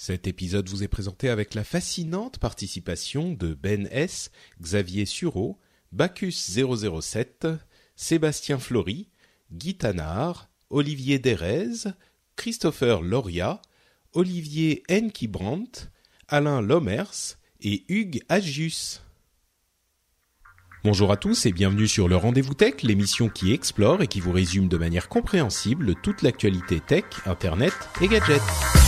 Cet épisode vous est présenté avec la fascinante participation de Ben S, Xavier Sureau, Bacchus 007, Sébastien Flory, Guy Tanard, Olivier Derez, Christopher Loria, Olivier Enki-Brandt, Alain Lomers et Hugues Agius. Bonjour à tous et bienvenue sur le Rendez-vous Tech, l'émission qui explore et qui vous résume de manière compréhensible toute l'actualité tech, internet et gadgets.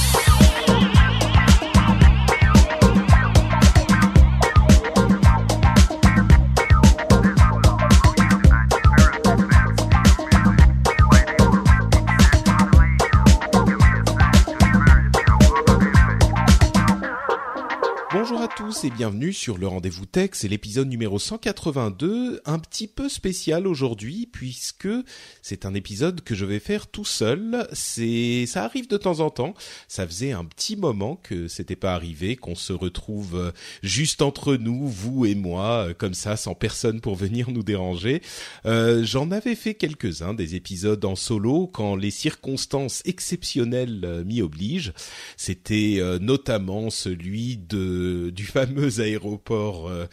Tous et bienvenue sur le Rendez-vous Tech, c'est l'épisode numéro 182, un petit peu spécial aujourd'hui puisque c'est un épisode que je vais faire tout seul. C'est ça arrive de temps en temps, ça faisait un petit moment que c'était pas arrivé qu'on se retrouve euh, juste entre nous, vous et moi, euh, comme ça sans personne pour venir nous déranger. Euh, j'en avais fait quelques-uns des épisodes en solo quand les circonstances exceptionnelles m'y obligent. C'était notamment celui de du fameux aéroport euh,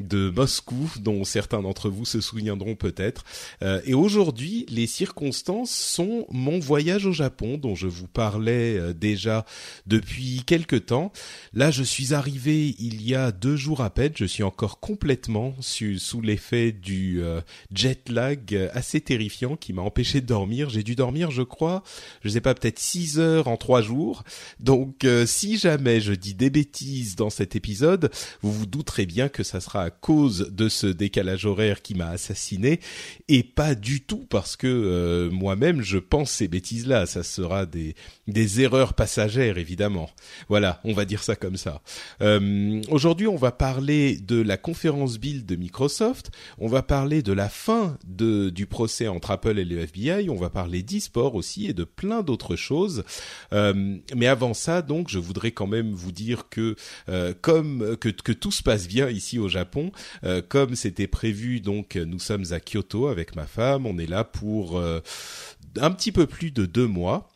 de Moscou, dont certains d'entre vous se souviendront peut-être. Euh, et aujourd'hui, les circonstances sont mon voyage au Japon, dont je vous parlais euh, déjà depuis quelque temps. Là, je suis arrivé il y a deux jours à peine. Je suis encore complètement sous l'effet du euh, jet lag assez terrifiant qui m'a empêché de dormir. J'ai dû dormir, je crois, je sais pas, peut-être six heures en trois jours. Donc, euh, si jamais je dis des bêtises dans cet épisode, vous vous douterez bien que ça sera cause de ce décalage horaire qui m'a assassiné et pas du tout parce que euh, moi-même je pense ces bêtises-là. Ça sera des des erreurs passagères évidemment. Voilà, on va dire ça comme ça. Euh, Aujourd'hui, on va parler de la conférence Build de Microsoft. On va parler de la fin de du procès entre Apple et le FBI. On va parler d'e-sport aussi et de plein d'autres choses. Euh, mais avant ça, donc, je voudrais quand même vous dire que euh, comme que, que tout se passe bien ici au Japon, euh, comme c'était prévu, donc nous sommes à Kyoto avec ma femme. On est là pour euh, un petit peu plus de deux mois.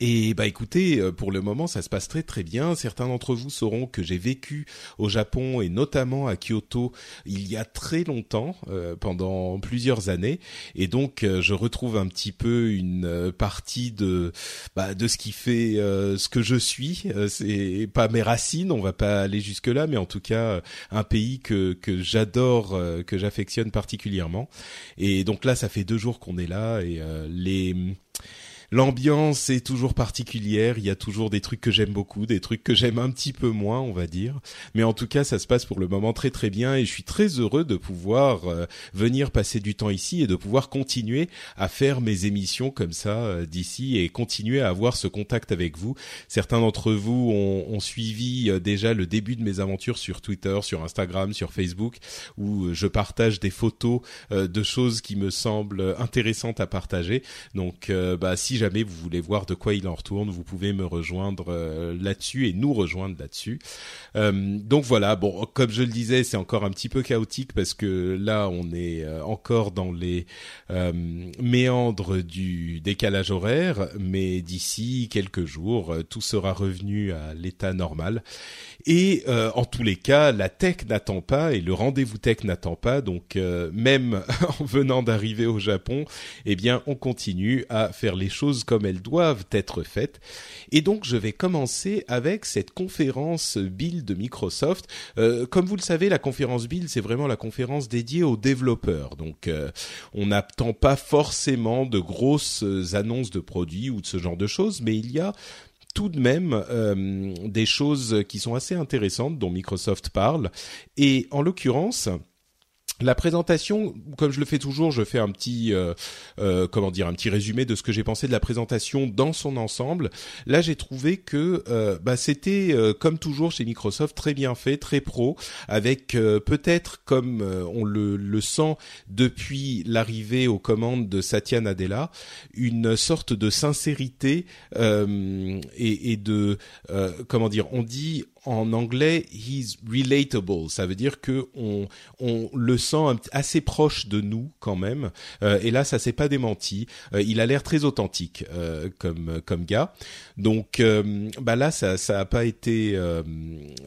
Et bah écoutez, euh, pour le moment ça se passe très très bien. Certains d'entre vous sauront que j'ai vécu au Japon et notamment à Kyoto il y a très longtemps, euh, pendant plusieurs années, et donc euh, je retrouve un petit peu une euh, partie de bah, de ce qui fait euh, ce que je suis. Euh, c'est pas mes racines, on va pas aller jusque là, mais en tout cas un pays que que j'adore, que j'affectionne particulièrement. Et donc là ça fait deux jours qu'on est là et les L'ambiance est toujours particulière, il y a toujours des trucs que j'aime beaucoup, des trucs que j'aime un petit peu moins, on va dire. Mais en tout cas, ça se passe pour le moment très très bien et je suis très heureux de pouvoir euh, venir passer du temps ici et de pouvoir continuer à faire mes émissions comme ça euh, d'ici et continuer à avoir ce contact avec vous. Certains d'entre vous ont, suivi euh, déjà le début de mes aventures sur Twitter, sur Instagram, sur Facebook, où je partage des photos de choses qui me semblent intéressantes à partager. Donc, bah, si jamais vous voulez voir de quoi il en retourne, vous pouvez me rejoindre euh, là-dessus et nous rejoindre là-dessus. Euh, donc voilà, bon, comme je le disais, c'est encore un petit peu chaotique parce que là, on est euh, encore dans les méandres du décalage horaire, mais d'ici quelques jours, tout sera revenu à l'état normal. Et en tous les cas, la tech n'attend pas et le rendez-vous tech n'attend pas. Donc même en venant d'arriver au Japon, eh bien, on continue à faire les choses comme elles doivent être faites. Et donc, je vais commencer avec cette conférence Build de Microsoft. Euh, comme vous le savez, la conférence Build, c'est vraiment la conférence dédiée aux développeurs. Donc, euh, on n'attend pas forcément de grosses annonces de produits ou de ce genre de choses, mais il y a tout de même euh, des choses qui sont assez intéressantes dont Microsoft parle. Et en l'occurrence, la présentation, comme je le fais toujours, je fais un petit, euh, euh, comment dire, un petit résumé de ce que j'ai pensé de la présentation dans son ensemble. Là, j'ai trouvé que euh, bah, c'était, comme toujours chez Microsoft, très bien fait, très pro, avec peut-être, comme on le, sent depuis l'arrivée aux commandes de Satya Nadella, une sorte de sincérité et, de, comment dire, on dit en anglais, he's relatable. Ça veut dire que on, le sent assez proche de nous quand même. Euh, et là, ça s'est pas démenti. Euh, il a l'air très authentique euh, comme comme gars. Donc, bah là, ça ça a pas été,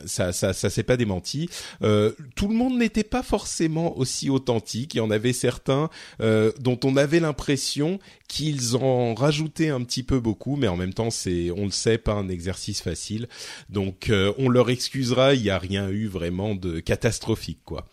ça ça ça s'est pas démenti. tout le monde n'était pas forcément aussi authentique. Il y en avait certains dont on avait l'impression qu'ils en rajoutaient un petit peu beaucoup, mais en même temps, c'est, on le sait, pas un exercice facile. Donc, on on leur excusera, il n'y a rien eu vraiment de catastrophique, quoi.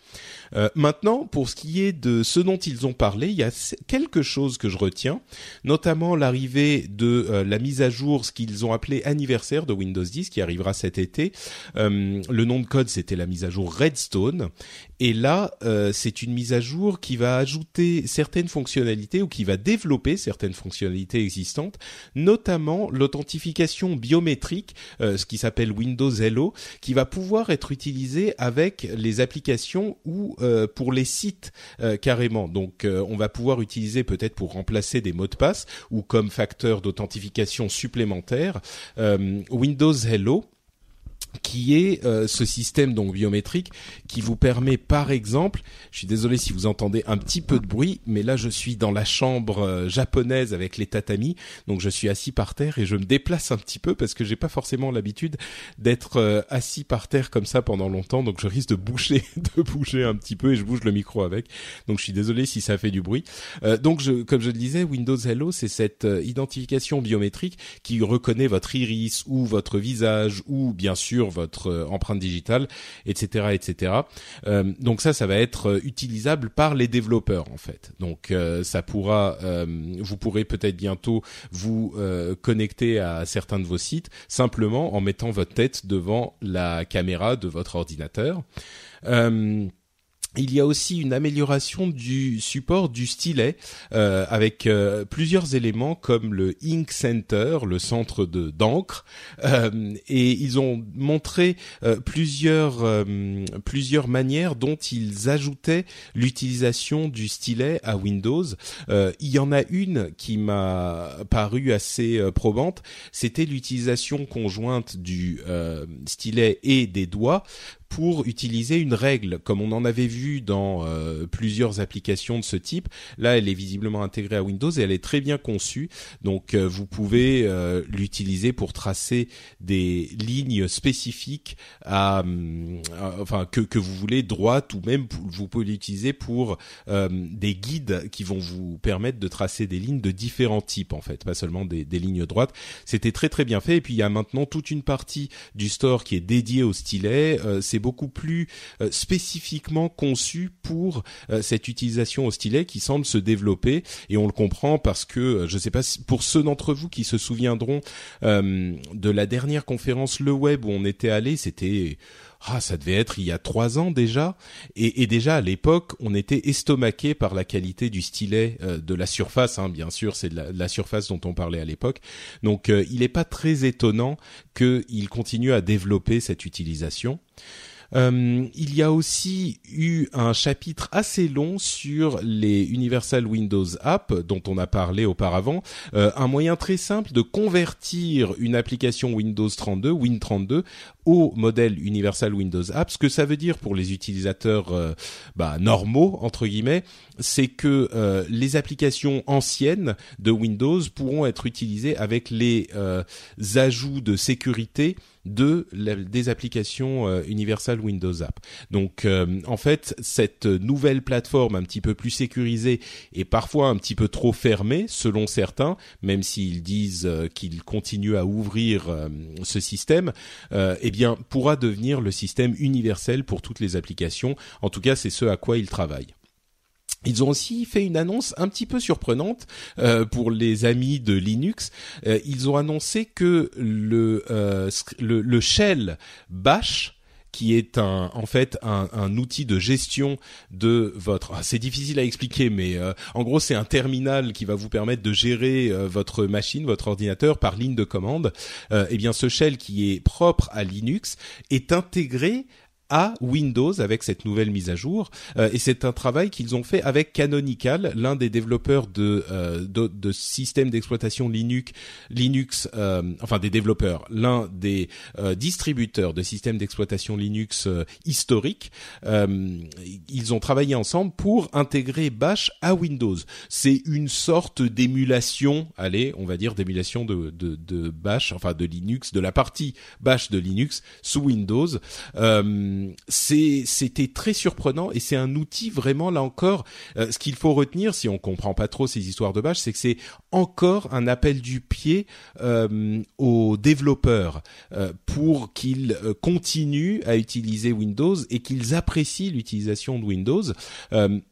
Euh, maintenant, pour ce qui est de ce dont ils ont parlé, il y a quelque chose que je retiens, notamment l'arrivée de euh, la mise à jour, ce qu'ils ont appelé anniversaire de Windows 10, qui arrivera cet été. Euh, le nom de code, c'était la mise à jour Redstone, et là, c'est une mise à jour qui va ajouter certaines fonctionnalités ou qui va développer certaines fonctionnalités existantes, notamment l'authentification biométrique, ce qui s'appelle Windows Hello, qui va pouvoir être utilisé avec les applications ou euh, pour les sites euh, carrément. Donc euh, on va pouvoir utiliser peut-être pour remplacer des mots de passe ou comme facteur d'authentification supplémentaire Windows Hello qui est euh, ce système donc biométrique qui vous permet par exemple, je suis désolé si vous entendez un petit peu de bruit, mais là je suis dans la chambre euh, japonaise avec les tatamis, donc je suis assis par terre et je me déplace un petit peu parce que j'ai pas forcément l'habitude d'être euh, assis par terre comme ça pendant longtemps, donc je risque de bouger, de bouger un petit peu et je bouge le micro avec, donc je suis désolé si ça fait du bruit. donc je, comme je le disais, Windows Hello c'est cette identification biométrique qui reconnaît votre iris ou votre visage ou bien sûr votre euh, empreinte digitale, etc., etc. Euh, donc ça, ça va être euh, utilisable par les développeurs en fait. Donc ça pourra, vous pourrez peut-être bientôt vous connecter à certains de vos sites simplement en mettant votre tête devant la caméra de votre ordinateur. Il y a aussi une amélioration du support du stylet euh, avec euh, plusieurs éléments comme le Ink Center, le centre de d'encre, euh, et ils ont montré plusieurs plusieurs manières dont ils ajoutaient l'utilisation du stylet à Windows. il y en a une qui m'a paru assez probante, c'était l'utilisation conjointe du stylet et des doigts pour utiliser une règle, comme on en avait vu dans euh, plusieurs applications de ce type. Là, elle est visiblement intégrée à Windows et elle est très bien conçue. Donc, euh, vous pouvez euh, l'utiliser pour tracer des lignes spécifiques à, enfin que, que vous voulez droite ou même vous pouvez l'utiliser pour des guides qui vont vous permettre de tracer des lignes de différents types en fait, pas seulement des, des lignes droites. C'était très très bien fait et puis il y a maintenant toute une partie du store qui est dédiée au stylet. c'est beaucoup plus euh, spécifiquement conçu pour euh, cette utilisation au stylet qui semble se développer. Et on le comprend parce que euh, je sais pas si, pour ceux d'entre vous qui se souviendront de la dernière conférence Le Web où on était allé, c'était ah, ça devait être il y a trois ans déjà, et, déjà à l'époque, on était estomaqué par la qualité du stylet de la surface. Hein, bien sûr, c'est la, surface dont on parlait à l'époque. Donc, il n'est pas très étonnant qu'il continue à développer cette utilisation. Euh, il y a aussi eu un chapitre assez long sur les Universal Windows App dont on a parlé auparavant. Euh, un moyen très simple de convertir une application Windows 32, Win32, au modèle Universal Windows App. Ce que ça veut dire pour les utilisateurs euh, bah, normaux entre guillemets, c'est que les applications anciennes de Windows pourront être utilisées avec les ajouts de sécurité de des applications euh, Universal Windows App. Donc euh, en fait, cette nouvelle plateforme un petit peu plus sécurisée et parfois un petit peu trop fermée selon certains, même s'ils disent euh, qu'ils continuent à ouvrir ce système, eh pourra devenir le système universel pour toutes les applications. En tout cas, c'est ce à quoi ils travaillent. Ils ont aussi fait une annonce un petit peu surprenante euh, pour les amis de Linux. Euh, ils ont annoncé que le, euh, shell Bash qui est un, en fait un, outil de gestion de votre. Ah, c'est difficile à expliquer, mais euh, en gros c'est un terminal qui va vous permettre de gérer euh, votre machine, votre ordinateur par ligne de commande. Euh, eh bien, ce shell qui est propre à Linux est intégré à Windows avec cette nouvelle mise à jour. Euh, et c'est un travail qu'ils ont fait avec Canonical, l'un des développeurs de, euh, de, systèmes d'exploitation Linux, Linux euh, enfin des développeurs, l'un des euh, distributeurs de systèmes d'exploitation Linux historiques. ils ont travaillé ensemble pour intégrer Bash à Windows. C'est une sorte d'émulation, allez, on va dire d'émulation de, de, de, Bash, enfin de Linux, de la partie Bash de Linux sous Windows. Euh, c'était très surprenant et c'est un outil vraiment là encore. Euh, ce qu'il faut retenir, si on comprend pas trop ces histoires de bash, c'est que c'est encore un appel du pied euh, aux développeurs euh, pour qu'ils continuent à utiliser Windows et qu'ils apprécient l'utilisation de Windows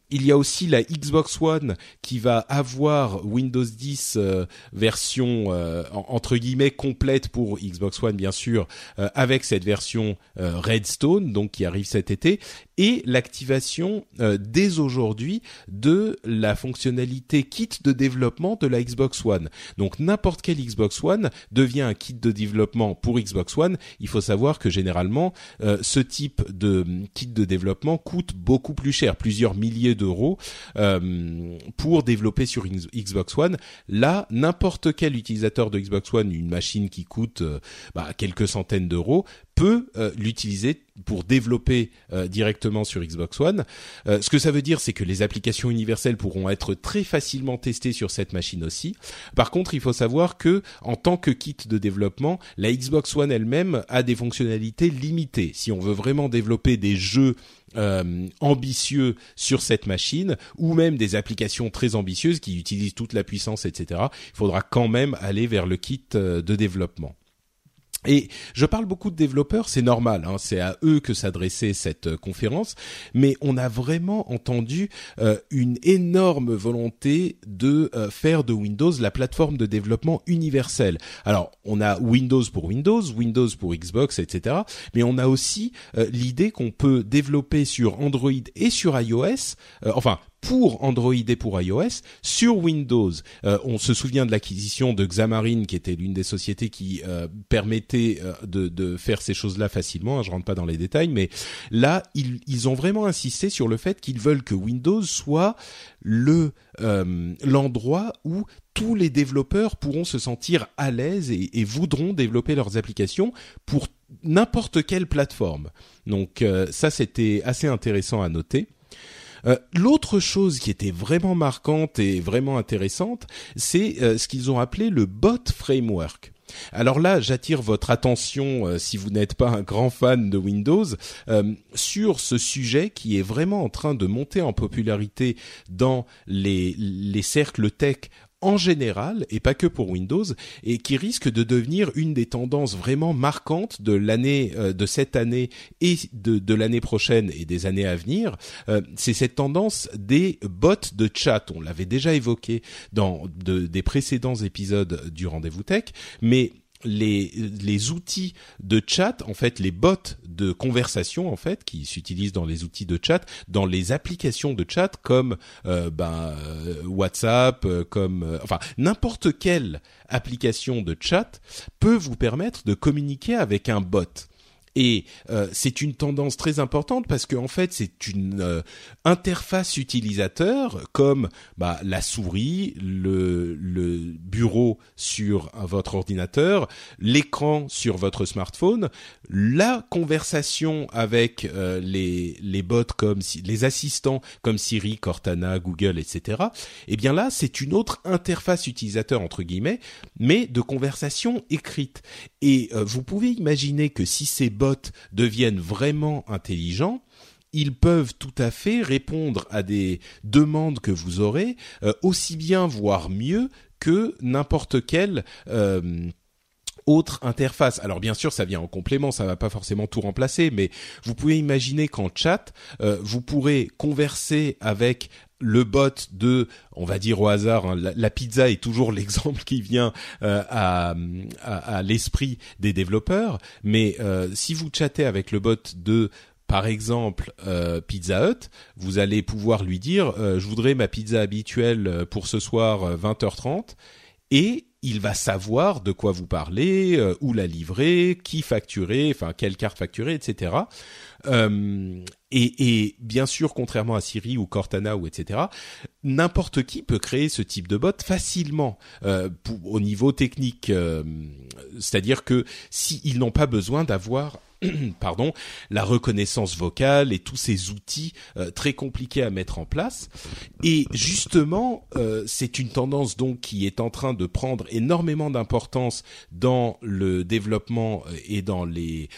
il y a aussi la Xbox One qui va avoir Windows 10 euh, version euh, entre guillemets complète pour Xbox One bien sûr euh, avec cette version Redstone donc qui arrive cet été et l'activation dès aujourd'hui de la fonctionnalité kit de développement de la Xbox One. Donc n'importe quel Xbox One devient un kit de développement pour Xbox One. Il faut savoir que généralement ce type de kit de développement coûte beaucoup plus cher, plusieurs milliers d'euros euh, pour développer sur Xbox One. Là, n'importe quel utilisateur de Xbox One, une machine qui coûte euh, bah, quelques centaines d'euros, peut euh, l'utiliser pour développer euh, directement sur Xbox One. Euh, ce que ça veut dire, c'est que les applications universelles pourront être très facilement testées sur cette machine aussi. Par contre, il faut savoir que en tant que kit de développement, la Xbox One elle-même a des fonctionnalités limitées. Si on veut vraiment développer des jeux ambitieux sur cette machine ou même des applications très ambitieuses qui utilisent toute la puissance, etc. Il faudra quand même aller vers le kit de développement. Et je parle beaucoup de développeurs, c'est normal, hein, c'est à eux que s'adressait cette euh, conférence, mais on a vraiment entendu euh, une énorme volonté de euh, faire de Windows la plateforme de développement universelle. Alors, on a Windows pour Windows, Windows pour Xbox, etc., mais on a aussi l'idée qu'on peut développer sur Android et sur iOS, enfin pour Android et pour iOS sur Windows. Euh, on se souvient de l'acquisition de Xamarin, qui était l'une des sociétés qui euh, permettait euh, de, de, faire ces choses-là facilement. Je rentre pas dans les détails, mais là, ils, ils ont vraiment insisté sur le fait qu'ils veulent que Windows soit le l'endroit où tous les développeurs pourront se sentir à l'aise et, et, voudront développer leurs applications pour n'importe quelle plateforme. Donc ça, c'était assez intéressant à noter. Euh, l'autre chose qui était vraiment marquante et vraiment intéressante, c'est euh, ce qu'ils ont appelé le bot framework. Alors là, j'attire votre attention, euh, si vous n'êtes pas un grand fan de Windows, sur ce sujet qui est vraiment en train de monter en popularité dans les, les cercles tech en général et pas que pour Windows et qui risque de devenir une des tendances vraiment marquantes de l'année euh, de cette année et de, de l'année prochaine et des années à venir. Euh, c'est cette tendance des bots de chat. On l'avait déjà évoqué dans des précédents épisodes du rendez-vous tech, mais les, les outils de chat, en fait, les bots de conversation, en fait, qui s'utilisent dans les outils de chat, dans les applications de chat comme euh, ben, euh, WhatsApp, euh, comme enfin n'importe quelle application de chat peut vous permettre de communiquer avec un bot. Et euh, c'est une tendance très importante parce qu'en en fait c'est une euh, interface utilisateur comme bah, la souris, le, le bureau sur votre ordinateur, l'écran sur votre smartphone, la conversation avec euh, les, les bots comme les assistants comme Siri, Cortana, Google, etc. Eh bien là c'est une autre interface utilisateur entre guillemets, mais de conversation écrite. Et vous pouvez imaginer que si ces bots deviennent vraiment intelligents, ils peuvent tout à fait répondre à des demandes que vous aurez, euh, aussi bien voire mieux que n'importe quel euh, autre interface. Alors bien sûr, ça vient en complément, ça va pas forcément tout remplacer, mais vous pouvez imaginer qu'en chat, euh, vous pourrez converser avec le bot de, on va dire au hasard, hein, la, pizza est toujours l'exemple qui vient euh, à, l'esprit des développeurs, mais euh, si vous chattez avec le bot de par exemple Pizza Hut, vous allez pouvoir lui dire je voudrais ma pizza habituelle pour ce soir 20h30 et il va savoir de quoi vous parlez, euh, où la livrer, qui facturer, enfin quelle carte facturer, etc. Euh, et, bien sûr, contrairement à Siri ou Cortana ou etc., n'importe qui peut créer ce type de bot facilement euh, au niveau technique. C'est-à-dire que s'ils n'ont pas besoin d'avoir pardon, la reconnaissance vocale et tous ces outils euh, très compliqués à mettre en place. Et justement, euh, c'est une tendance donc qui est en train de prendre énormément d'importance dans le développement euh, et dans les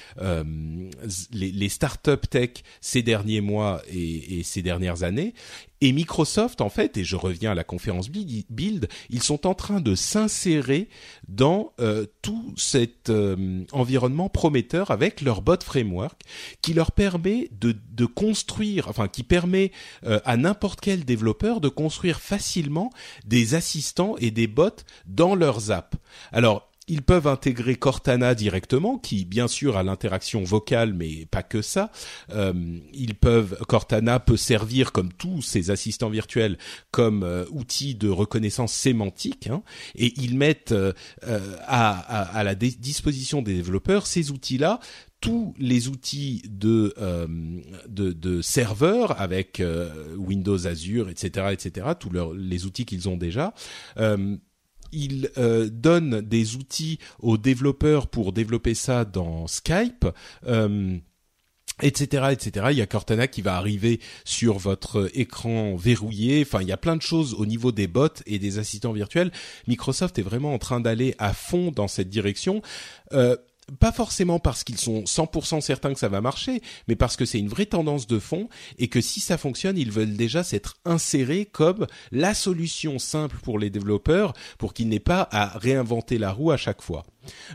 les, les startups tech ces derniers mois et, et ces dernières années. Et Microsoft, en fait, et je reviens à la conférence Build, ils sont en train de s'insérer dans euh, tout cet euh, environnement prometteur avec leur bot framework qui leur permet de, construire, enfin qui permet euh, à n'importe quel développeur de construire facilement des assistants et des bots dans leurs apps. Alors, ils peuvent intégrer Cortana directement, qui bien sûr a l'interaction vocale, mais pas que ça. Euh, ils peuvent Cortana peut servir comme tous ces assistants virtuels comme euh, outil de reconnaissance sémantique, hein, et ils mettent euh, à, à, la disposition des développeurs ces outils-là tous les outils de de, de serveurs avec Windows Azure, etc., etc., tous les outils qu'ils ont déjà, il euh, donne des outils aux développeurs pour développer ça dans Skype. Euh, etc etc il y a Cortana qui va arriver sur votre écran verrouillé. Enfin il y a plein de choses au niveau des bots et des assistants virtuels. Microsoft est vraiment en train d'aller à fond dans cette direction. Euh, pas forcément parce qu'ils sont 100% certains que ça va marcher, mais parce que c'est une vraie tendance de fond et que si ça fonctionne, ils veulent déjà s'être insérés comme la solution simple pour les développeurs pour qu'ils n'aient pas à réinventer la roue à chaque fois.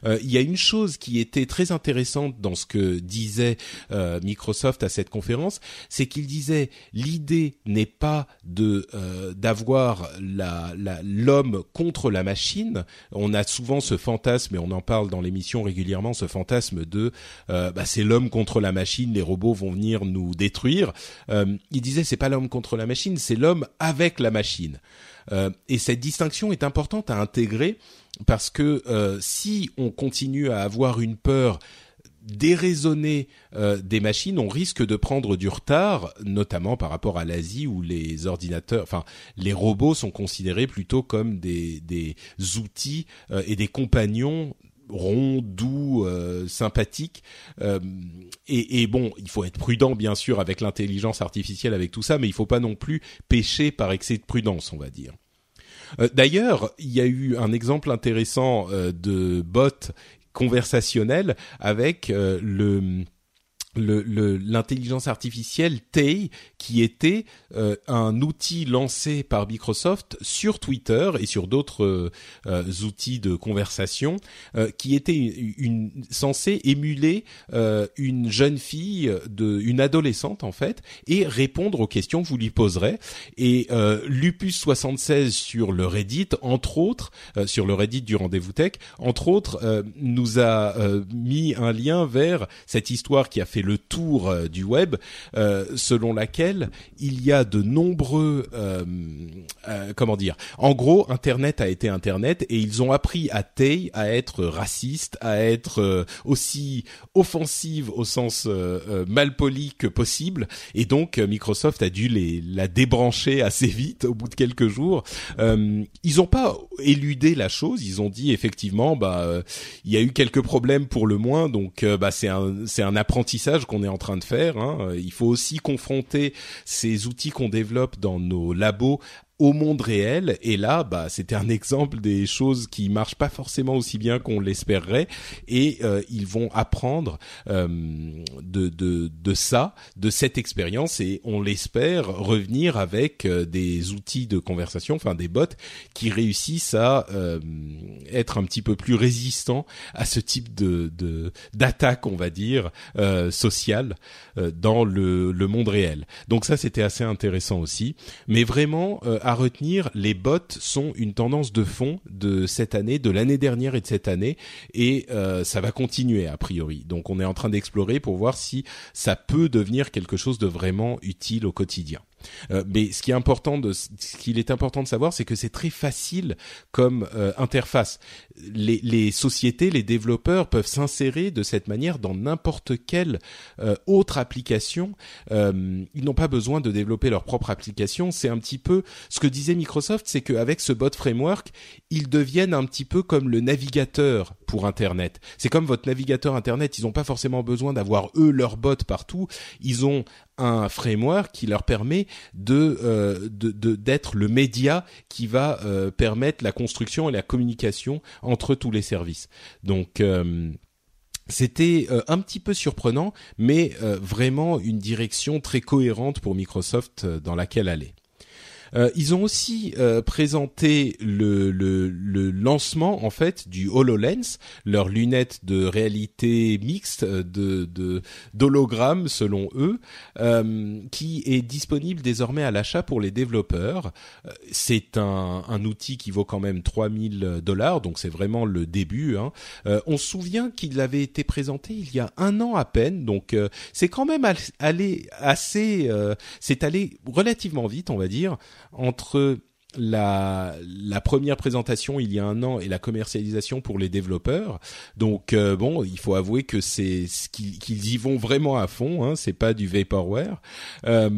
Euh, il y a une chose qui était très intéressante dans ce que disait euh, Microsoft à cette conférence, c'est qu'il disait l'idée n'est pas de euh, d'avoir l'homme contre la machine. On a souvent ce fantasme et on en parle dans l'émission régulièrement, ce fantasme de bah, c'est l'homme contre la machine, les robots vont venir nous détruire. il disait c'est pas l'homme contre la machine, c'est l'homme avec la machine. Et cette distinction est importante à intégrer parce que euh, si on continue à avoir une peur déraisonnée euh, des machines, on risque de prendre du retard, notamment par rapport à l'Asie où les ordinateurs, les robots sont considérés plutôt comme des, outils euh, et des compagnons ronds, doux, sympathiques. Et, et, bon, il faut être prudent bien sûr avec l'intelligence artificielle, avec tout ça, mais il faut pas non plus pêcher par excès de prudence, on va dire. Euh, d'ailleurs, il y a eu un exemple intéressant euh, de bot conversationnel avec euh, l'intelligence artificielle Tay, qui était euh, un outil lancé par Microsoft sur Twitter et sur d'autres euh, outils de conversation, euh, qui était une, censé émuler une jeune fille, de, une adolescente en fait, et répondre aux questions que vous lui poserez. Et Lupus 76 sur le Reddit, entre autres, sur le Reddit du rendez-vous tech, entre autres, nous a mis un lien vers cette histoire qui a fait le tour euh, du web, euh, selon laquelle il y a de nombreux, euh, comment dire, en gros, Internet a été Internet et ils ont appris à Tay à être raciste, à être aussi offensive au sens malpoli que possible, et donc Microsoft a dû la débrancher assez vite au bout de quelques jours. ils n'ont pas éludé la chose, ils ont dit effectivement, bah, il y a eu quelques problèmes pour le moins, donc bah c'est un c'est un apprentissage qu'on est en train de faire. Hein. Il faut aussi confronter ces outils qu'on développe dans nos labos au monde réel. Et là, bah, c'était un exemple des choses qui marchent pas forcément aussi bien qu'on l'espérerait. Et euh, ils vont apprendre euh, de, de, de ça, de cette expérience, et on l'espère revenir avec euh, des outils de conversation, enfin des bots qui réussissent à être un petit peu plus résistants à ce type de d'attaque, on va dire, sociale dans le, le monde réel. Donc ça, c'était assez intéressant aussi. Mais vraiment, à retenir, les bots sont une tendance de fond de cette année, de l'année dernière et de cette année, et euh, ça va continuer a priori. Donc on est en train d'explorer pour voir si ça peut devenir quelque chose de vraiment utile au quotidien. Euh, mais ce qui est important de, ce qu'il est important de savoir, c'est que c'est très facile comme euh, interface. Les, les, sociétés, les développeurs peuvent s'insérer de cette manière dans n'importe quelle euh, autre application. ils n'ont pas besoin de développer leur propre application. C'est un petit peu ce que disait Microsoft, c'est qu'avec ce bot framework, ils deviennent un petit peu comme le navigateur pour Internet. C'est comme votre navigateur Internet. Ils n'ont pas forcément besoin d'avoir eux leur bot partout. Ils ont un framework qui leur permet de euh, d'être le média qui va euh, permettre la construction et la communication entre tous les services. Donc euh, c'était un petit peu surprenant, mais vraiment une direction très cohérente pour Microsoft dans laquelle aller. Euh, ils ont aussi euh, présenté le, le, le, lancement en fait du Hololens, leur lunette de réalité mixte euh, de d'hologramme selon eux, qui est disponible désormais à l'achat pour les développeurs. C'est un, un outil qui vaut quand même 3000 dollars, donc c'est vraiment le début. Hein. on se souvient qu'il avait été présenté il y a un an à peine, donc c'est quand même allé assez, c'est allé relativement vite, on va dire entre la, la première présentation il y a un an et la commercialisation pour les développeurs. Donc euh, bon, il faut avouer que c'est qu'ils y vont vraiment à fond. Hein, c'est pas du vaporware, euh,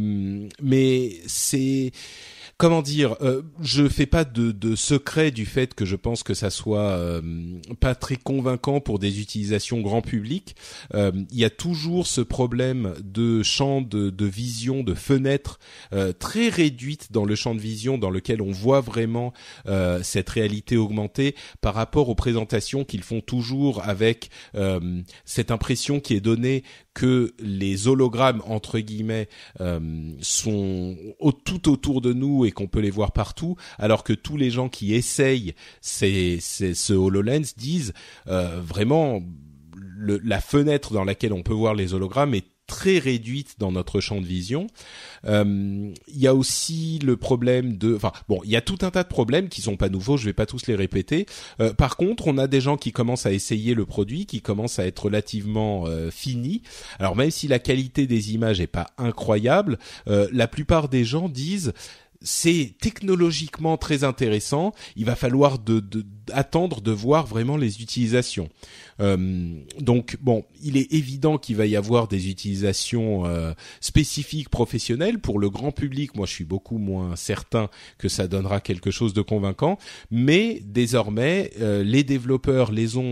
mais c'est comment dire, euh, je fais pas de, secret du fait que je pense que ça soit euh, pas très convaincant pour des utilisations grand public. Euh, il y a toujours ce problème de champ de, de vision, de fenêtre euh, très réduite dans le champ de vision dans lequel on voit vraiment cette réalité augmentée par rapport aux présentations qu'ils font toujours avec cette impression qui est donnée que les hologrammes entre guillemets sont tout autour de nous et qu'on peut les voir partout, alors que tous les gens qui essayent ces, ces, ce HoloLens disent euh, vraiment le, la fenêtre dans laquelle on peut voir les hologrammes est très réduite dans notre champ de vision. Euh, il y a aussi le problème de, enfin bon, il y a tout un tas de problèmes qui sont pas nouveaux. Je vais pas tous les répéter. Euh, par contre, on a des gens qui commencent à essayer le produit, qui commencent à être relativement euh, finis. Alors même si la qualité des images est pas incroyable, euh, la plupart des gens disent c'est technologiquement très intéressant. Il va falloir de, de, attendre de voir vraiment les utilisations. Euh, donc bon, il est évident qu'il va y avoir des utilisations euh, spécifiques professionnelles pour le grand public. Moi, je suis beaucoup moins certain que ça donnera quelque chose de convaincant, mais désormais, euh, les développeurs les ont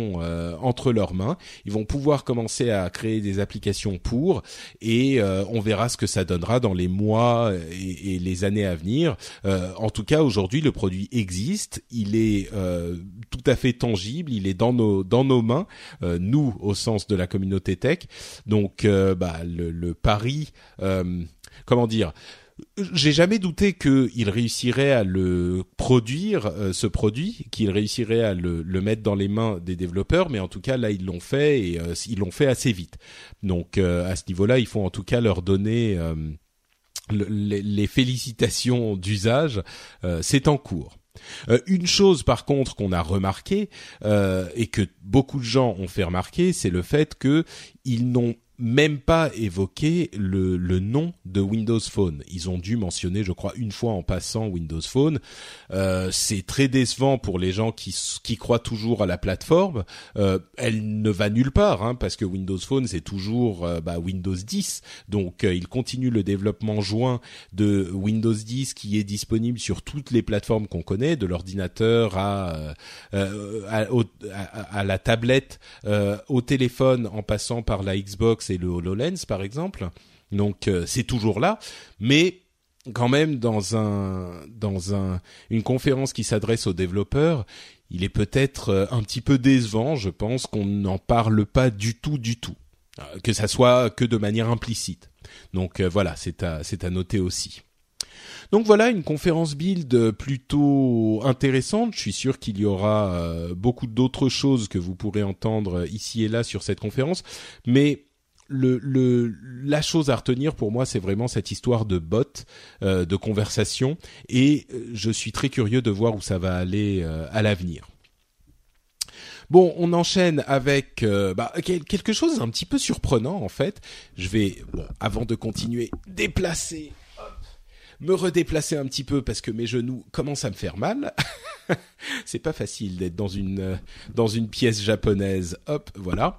entre leurs mains. Ils vont pouvoir commencer à créer des applications pour, et on verra ce que ça donnera dans les mois et, et les années à venir. en tout cas, aujourd'hui, le produit existe. Il est tout à fait tangible, il est dans nos dans nos mains, euh, nous au sens de la communauté tech. Donc euh, bah le, le pari, euh, comment dire j'ai jamais douté qu'il réussirait à le produire, ce produit, qu'il réussirait à le, le, mettre dans les mains des développeurs, mais en tout cas là ils l'ont fait et ils l'ont fait assez vite. Donc à ce niveau-là, il faut en tout cas leur donner les, les, félicitations d'usage. C'est en cours. Euh, une chose par contre qu'on a remarqué euh, et que beaucoup de gens ont fait remarquer, c'est le fait que ils n'ont même pas évoqué le, le, nom de Windows Phone. Ils ont dû mentionner, je crois, une fois en passant Windows Phone. Euh, c'est très décevant pour les gens qui, qui croient toujours à la plateforme. Euh, elle ne va nulle part, hein, parce que Windows Phone, c'est toujours euh, bah, Windows 10. Donc, euh, il continue le développement joint de Windows 10 qui est disponible sur toutes les plateformes qu'on connaît, de l'ordinateur à, euh, à, à, à, la tablette, au téléphone, en passant par la Xbox le HoloLens par exemple. Donc euh, c'est toujours là, mais quand même dans un dans un une conférence qui s'adresse aux développeurs, il est peut-être euh, un petit peu décevant, je pense qu'on n'en parle pas du tout du tout. Euh, que ça soit que de manière implicite. Donc voilà, c'est à c'est à noter aussi. Donc voilà une conférence build plutôt intéressante. Je suis sûr qu'il y aura beaucoup d'autres choses que vous pourrez entendre ici et là sur cette conférence, mais la chose à retenir pour moi, c'est vraiment cette histoire de bot, euh, de conversation, et euh, je suis très curieux de voir où ça va aller euh, à l'avenir. Bon, on enchaîne avec bah, quelque chose un petit peu surprenant en fait. Je vais, avant de continuer, déplacer, me redéplacer un petit peu parce que mes genoux commencent à me faire mal. c'est pas facile d'être dans une dans une pièce japonaise. Hop, voilà.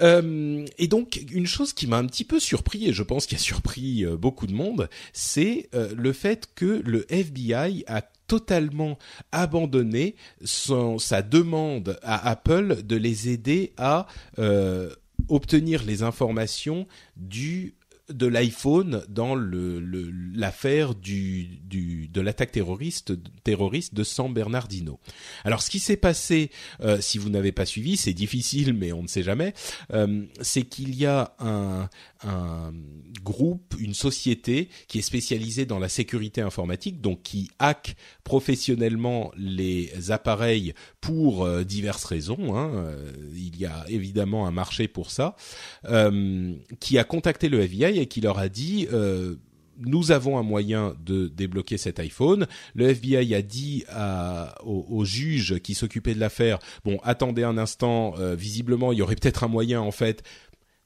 Euh, et donc une chose qui m'a un petit peu surpris et je pense qu'il a surpris euh, beaucoup de monde, c'est euh, le fait que le FBI a totalement abandonné son, sa demande à Apple de les aider à obtenir les informations du de l'iPhone dans le, l'affaire du, du, de l'attaque terroriste terroriste de San Bernardino. Alors ce qui s'est passé, euh, si vous n'avez pas suivi, c'est difficile, mais on ne sait jamais. Euh, c'est qu'il y a un, un groupe, une société qui est spécialisée dans la sécurité informatique, donc qui hack professionnellement les appareils pour euh, diverses raisons. Hein. Euh, il y a évidemment un marché pour ça, euh, qui a contacté le FBI et qui leur a dit nous avons un moyen de débloquer cet iPhone. Le FBI a dit à, au, juge qui s'occupait de l'affaire, bon, attendez un instant, visiblement, il y aurait peut-être un moyen, en fait,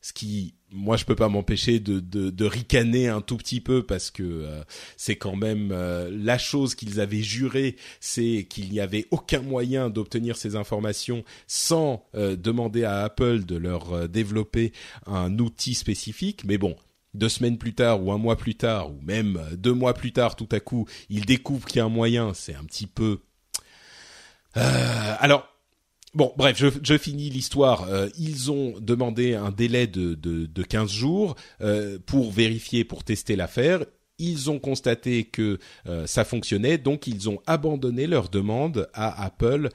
ce qui moi je peux pas m'empêcher de, ricaner un tout petit peu parce que euh, c'est quand même euh, la chose qu'ils avaient juré, c'est qu'il n'y avait aucun moyen d'obtenir ces informations sans euh, demander à Apple de leur développer un outil spécifique. Mais bon, deux semaines plus tard ou un mois plus tard ou même deux mois plus tard, tout à coup, ils découvrent qu'il y a un moyen. C'est un petit peu. alors Bon, bref, je, finis l'histoire. Euh, ils ont demandé un délai de, de, de 15 jours euh, pour vérifier, pour tester l'affaire. Ils ont constaté que euh, ça fonctionnait, donc ils ont abandonné leur demande à Apple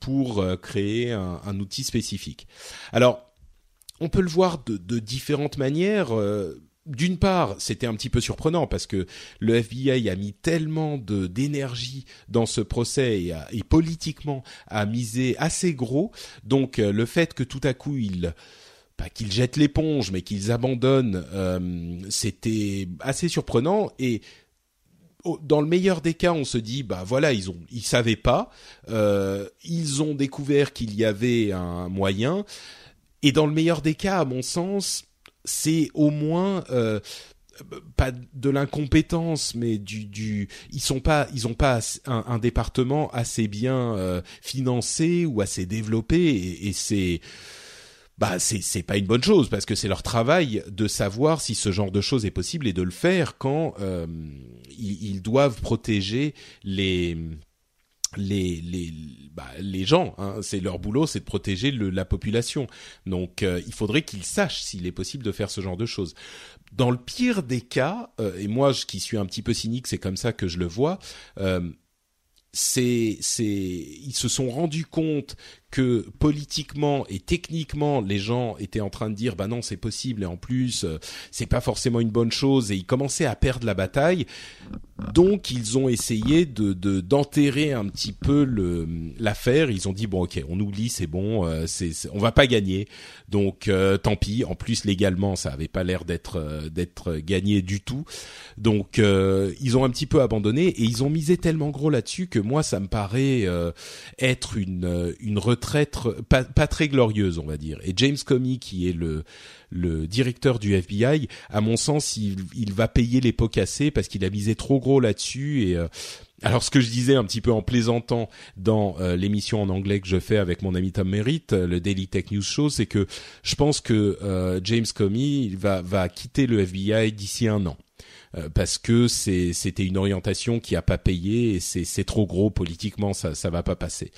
pour créer un, outil spécifique. Alors, on peut le voir de, différentes manières. D'une part, c'était un petit peu surprenant parce que le FBI a mis tellement de d'énergie dans ce procès et, politiquement a misé assez gros. Donc euh, le fait que tout à coup ils pas qu'ils jettent l'éponge, mais qu'ils abandonnent, euh, c'était assez surprenant. Et dans le meilleur des cas, on se dit bah voilà ils ont ils savaient pas, euh, ils ont découvert qu'il y avait un moyen et dans le meilleur des cas, à mon sens c'est au moins euh, pas de l'incompétence, mais du, du, ils sont pas, ils ont pas un, département assez bien euh, financé ou assez développé, et, et c'est, bah c'est c'est pas une bonne chose parce que c'est leur travail de savoir si ce genre de choses est possible et de le faire quand euh, ils, doivent protéger les les les bah, les gens hein, c'est leur boulot c'est de protéger le, la population. Donc euh, il faudrait qu'ils sachent s'il est possible de faire ce genre de choses. Dans le pire des cas euh, et moi je, qui suis un petit peu cynique c'est comme ça que je le vois euh, c'est c'est ils se sont rendus compte que politiquement et techniquement les gens étaient en train de dire bah non c'est possible et en plus euh, c'est pas forcément une bonne chose et ils commençaient à perdre la bataille. Donc ils ont essayé de d'enterrer un petit peu l'affaire. Ils ont dit bon ok on oublie c'est bon euh, c'est on va pas gagner. Donc euh, tant pis. En plus légalement ça avait pas l'air d'être d'être gagné du tout. Donc ils ont un petit peu abandonné et ils ont misé tellement gros là-dessus que moi ça me paraît être une une retraite pas, très glorieuse, on va dire. Et James Comey, qui est le le directeur du FBI, à mon sens, il, il va payer les pots cassés parce qu'il a misé trop gros là-dessus et euh, alors ce que je disais un petit peu en plaisantant dans euh, l'émission en anglais que je fais avec mon ami Tom Merritt, euh, le Daily Tech News Show, c'est que je pense que James Comey va, va quitter le FBI d'ici un an. parce que c'était une orientation qui a pas payé et c'est trop gros politiquement ça ça va pas passer.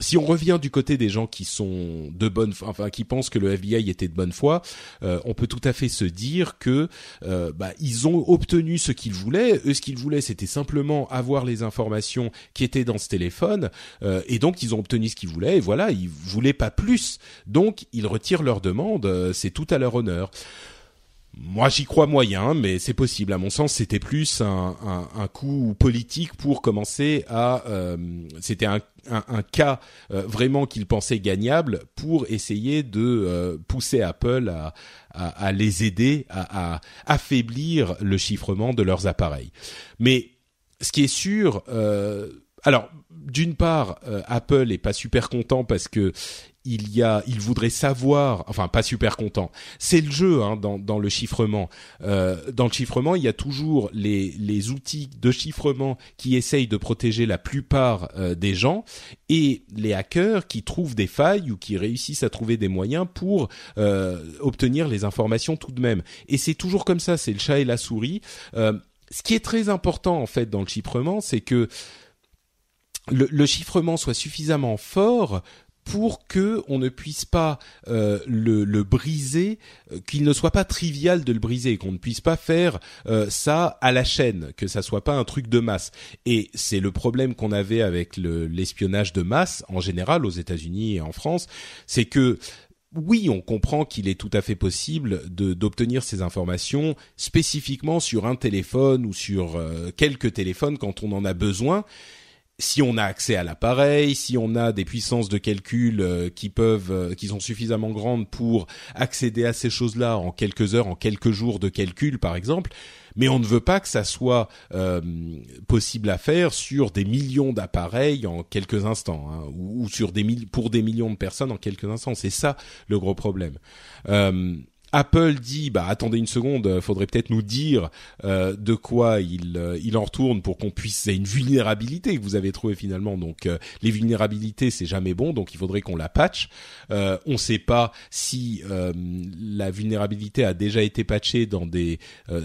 Si on revient du côté des gens qui sont de bonne, enfin qui pensent que le FBI était de bonne foi, euh, on peut tout à fait se dire que euh, bah, ils ont obtenu ce qu'ils voulaient. Eux, ce qu'ils voulaient, c'était simplement avoir les informations qui étaient dans ce téléphone, euh, et donc ils ont obtenu ce qu'ils voulaient. Et voilà, ils voulaient pas plus. Donc ils retirent leur demande. C'est tout à leur honneur. Moi, j'y crois moyen, mais c'est possible. À mon sens, c'était plus un, un, un, coup politique pour commencer à. Euh, c'était un, un, cas euh, vraiment qu'ils pensaient gagnable pour essayer de euh, pousser Apple à, à, à les aider à, à, affaiblir le chiffrement de leurs appareils. Mais ce qui est sûr. Alors, d'une part, Apple est pas super content parce que il y a, il voudrait savoir, enfin pas super content. C'est le jeu hein, dans, le chiffrement. Euh, dans le chiffrement, il y a toujours les, outils de chiffrement qui essayent de protéger la plupart euh, des gens et les hackers qui trouvent des failles ou qui réussissent à trouver des moyens pour euh, obtenir les informations tout de même. Et c'est toujours comme ça, c'est le chat et la souris. Euh, ce qui est très important en fait dans le chiffrement, c'est que le, le, chiffrement soit suffisamment fort pour que on ne puisse pas euh, le, le, briser, euh, qu'il ne soit pas trivial de le briser, qu'on ne puisse pas faire euh, ça à la chaîne, que ça soit pas un truc de masse. Et c'est le problème qu'on avait avec l'espionnage de masse en général aux États-Unis et en France, c'est que oui, on comprend qu'il est tout à fait possible d'obtenir ces informations spécifiquement sur un téléphone ou sur quelques téléphones quand on en a besoin si on a accès à l'appareil, si on a des puissances de calcul euh, qui peuvent, euh, qui sont suffisamment grandes pour accéder à ces choses-là en quelques heures, en quelques jours de calcul, par exemple. Mais on ne veut pas que ça soit euh, possible à faire sur des millions d'appareils en quelques instants, hein, ou, sur des pour des millions de personnes en quelques instants. C'est ça le gros problème. Apple dit bah attendez une seconde, faudrait peut-être nous dire euh, de quoi il euh, il en retourne pour qu'on puisse c'est une vulnérabilité que vous avez trouvé finalement donc euh, les vulnérabilités c'est jamais bon donc il faudrait qu'on la patche. Euh, on sait pas si la vulnérabilité a déjà été patchée dans des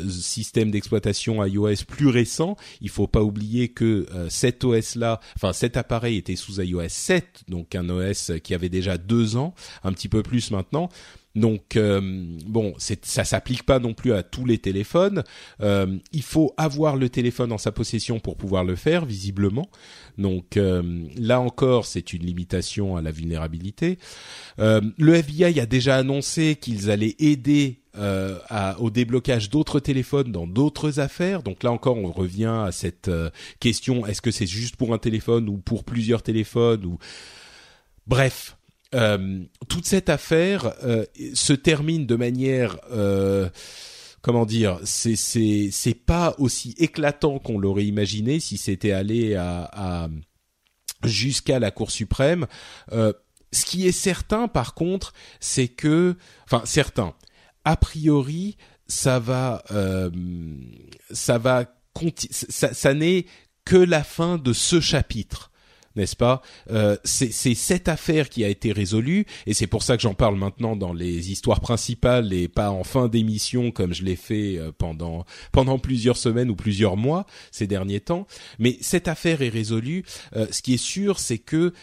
systèmes d'exploitation iOS plus récents. Il faut pas oublier que cet OS là, enfin cet appareil était sous iOS 7 donc un OS qui avait déjà deux ans, un petit peu plus maintenant. Donc euh, bon, ça s'applique pas non plus à tous les téléphones. Euh, il faut avoir le téléphone en sa possession pour pouvoir le faire, visiblement. Donc euh, là encore, c'est une limitation à la vulnérabilité. le FBI a déjà annoncé qu'ils allaient aider au déblocage d'autres téléphones dans d'autres affaires. Donc là encore, on revient à cette question est-ce que c'est juste pour un téléphone ou pour plusieurs téléphones ou bref, euh, toute cette affaire euh, se termine de manière euh, comment dire c'est c'est c'est pas aussi éclatant qu'on l'aurait imaginé si c'était allé à, à jusqu'à la Cour suprême. ce qui est certain, par contre, c'est que, enfin, certain. A priori, ça va, ça va, ça, ça n'est que la fin de ce chapitre n'est-ce pas? Euh, C'est cette affaire qui a été résolue, et c'est pour ça que j'en parle maintenant dans les histoires principales et pas en fin d'émission comme je l'ai fait euh, pendant pendant plusieurs semaines ou plusieurs mois ces derniers temps. Mais cette affaire est résolue. Euh, ce qui est sûr, c'est que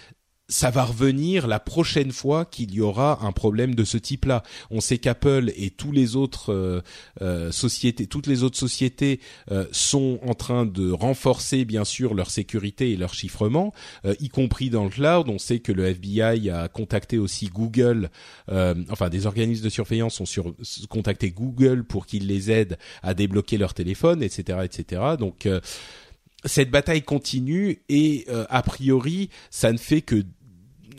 ça va revenir la prochaine fois qu'il y aura un problème de ce type-là. On sait qu'Apple et tous les autres euh, euh, sociétés, toutes les autres sociétés euh, sont en train de renforcer bien sûr leur sécurité et leur chiffrement, y compris dans le cloud. On sait que le FBI a contacté aussi Google, enfin des organismes de surveillance ont sur, contacté Google pour qu'ils les aident à débloquer leur téléphone, etc., etc. Donc cette bataille continue et a priori ça ne fait que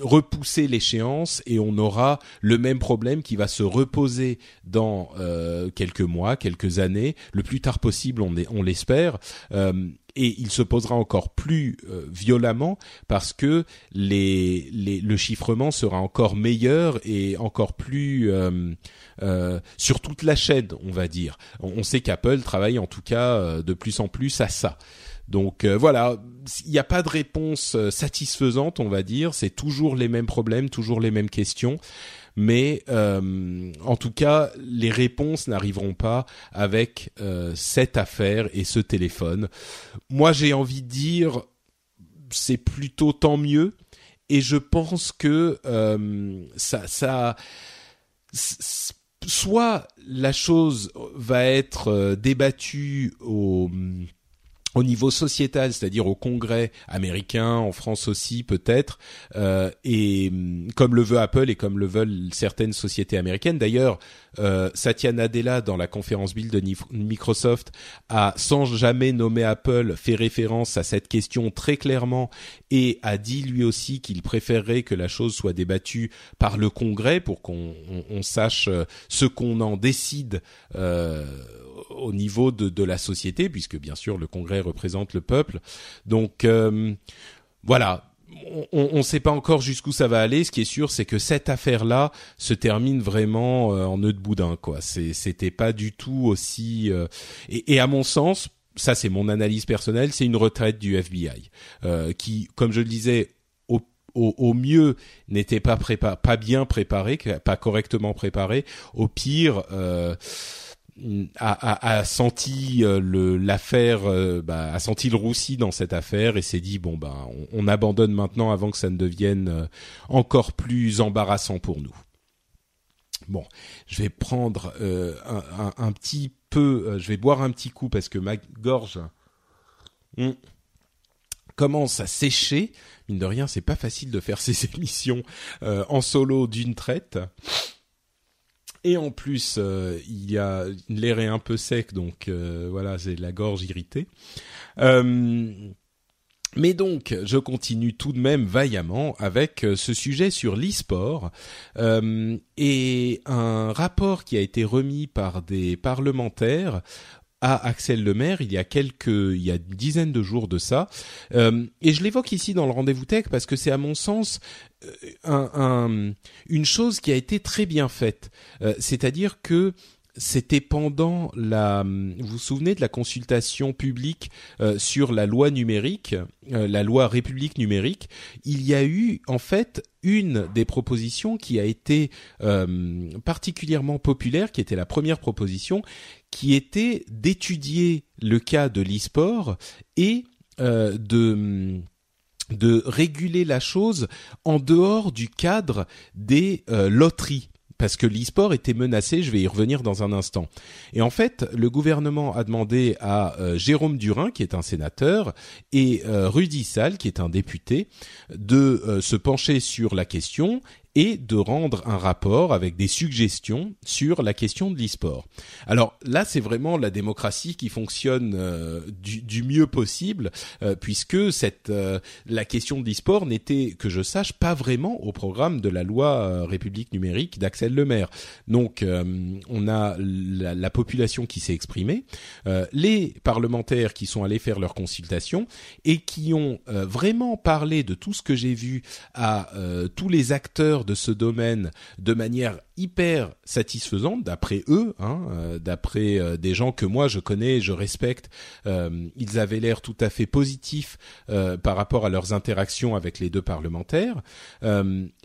repousser l'échéance et on aura le même problème qui va se reposer dans euh, quelques mois, quelques années, le plus tard possible, on, on l'espère. Euh, et il se posera encore plus euh, violemment parce que le chiffrement sera encore meilleur et encore plus sur toute la chaîne, on va dire. On, sait qu'Apple travaille en tout cas de plus en plus à ça. Donc voilà, il n'y a pas de réponse euh, satisfaisante, on va dire. C'est toujours les mêmes problèmes, toujours les mêmes questions. Mais euh, en tout cas, les réponses n'arriveront pas avec cette affaire et ce téléphone. Moi, j'ai envie de dire, c'est plutôt tant mieux. et je pense que ça, ça soit la chose va être débattue au au niveau sociétal, c'est-à-dire au Congrès américain, en France aussi peut-être, euh, et mm, comme le veut Apple et comme le veulent certaines sociétés américaines. D'ailleurs, euh, Satya Nadella dans la conférence Bill de Microsoft a sans jamais nommer Apple fait référence à cette question très clairement et a dit lui aussi qu'il préférerait que la chose soit débattue par le Congrès pour qu'on sache euh, ce qu'on en décide euh, au niveau de, de, la société, puisque bien sûr le Congrès représente le peuple. Donc euh, voilà, on ne sait pas encore jusqu'où ça va aller. Ce qui est sûr, c'est que cette affaire-là se termine vraiment euh, en nœud de boudin. Quoi, c'était pas du tout aussi. Euh, et, et, à mon sens, ça c'est mon analyse personnelle, c'est une retraite du FBI euh, qui, comme je le disais, au, au, mieux n'était pas pas bien préparé, pas correctement préparé. Au pire a, a, senti euh, le l'affaire, euh, bah, a senti le roussi dans cette affaire et s'est dit bon bah on, abandonne maintenant avant que ça ne devienne euh, encore plus embarrassant pour nous. Bon, je vais prendre un, un, petit peu, je vais boire un petit coup parce que ma gorge hmm, commence à sécher. Mine de rien, c'est pas facile de faire ces émissions en solo d'une traite. Et en plus, euh, il y a l'air est un peu sec, donc euh, voilà, j'ai la gorge irritée. Euh, mais donc, je continue tout de même vaillamment avec ce sujet sur l'e-sport et un rapport qui a été remis par des parlementaires à Axel Lemaire il y a quelques, il y a une dizaine de jours de ça, euh, et je l'évoque ici dans le rendez-vous tech parce que c'est à mon sens euh, un, un, une chose qui a été très bien faite, euh, c'est-à-dire que c'était pendant la. Vous vous souvenez de la consultation publique euh, sur la loi numérique, euh, la loi République numérique. Il y a eu en fait une des propositions qui a été euh, particulièrement populaire, qui était la première proposition, qui était d'étudier le cas de l'e-sport et de de réguler la chose en dehors du cadre des loteries parce que l'e-sport était menacé, je vais y revenir dans un instant. Et en fait, le gouvernement a demandé à euh, Jérôme Durin, qui est un sénateur, et euh, Rudy Sall, qui est un député, de euh, se pencher sur la question et de rendre un rapport avec des suggestions sur la question de l'e-sport. Alors là, c'est vraiment la démocratie qui fonctionne euh, du, mieux possible, euh, puisque cette euh, la question de l'e-sport n'était, que je sache, pas vraiment au programme de la loi République numérique d'Axel Lemaire. Donc, on a la, la population qui s'est exprimée, les parlementaires qui sont allés faire leur consultation et qui ont vraiment parlé de tout ce que j'ai vu à tous les acteurs de ce domaine de manière hyper satisfaisante d'après eux, hein, euh, d'après euh, des gens que moi je connais, je respecte. Euh, ils avaient l'air tout à fait positifs par rapport à leurs interactions avec les deux parlementaires.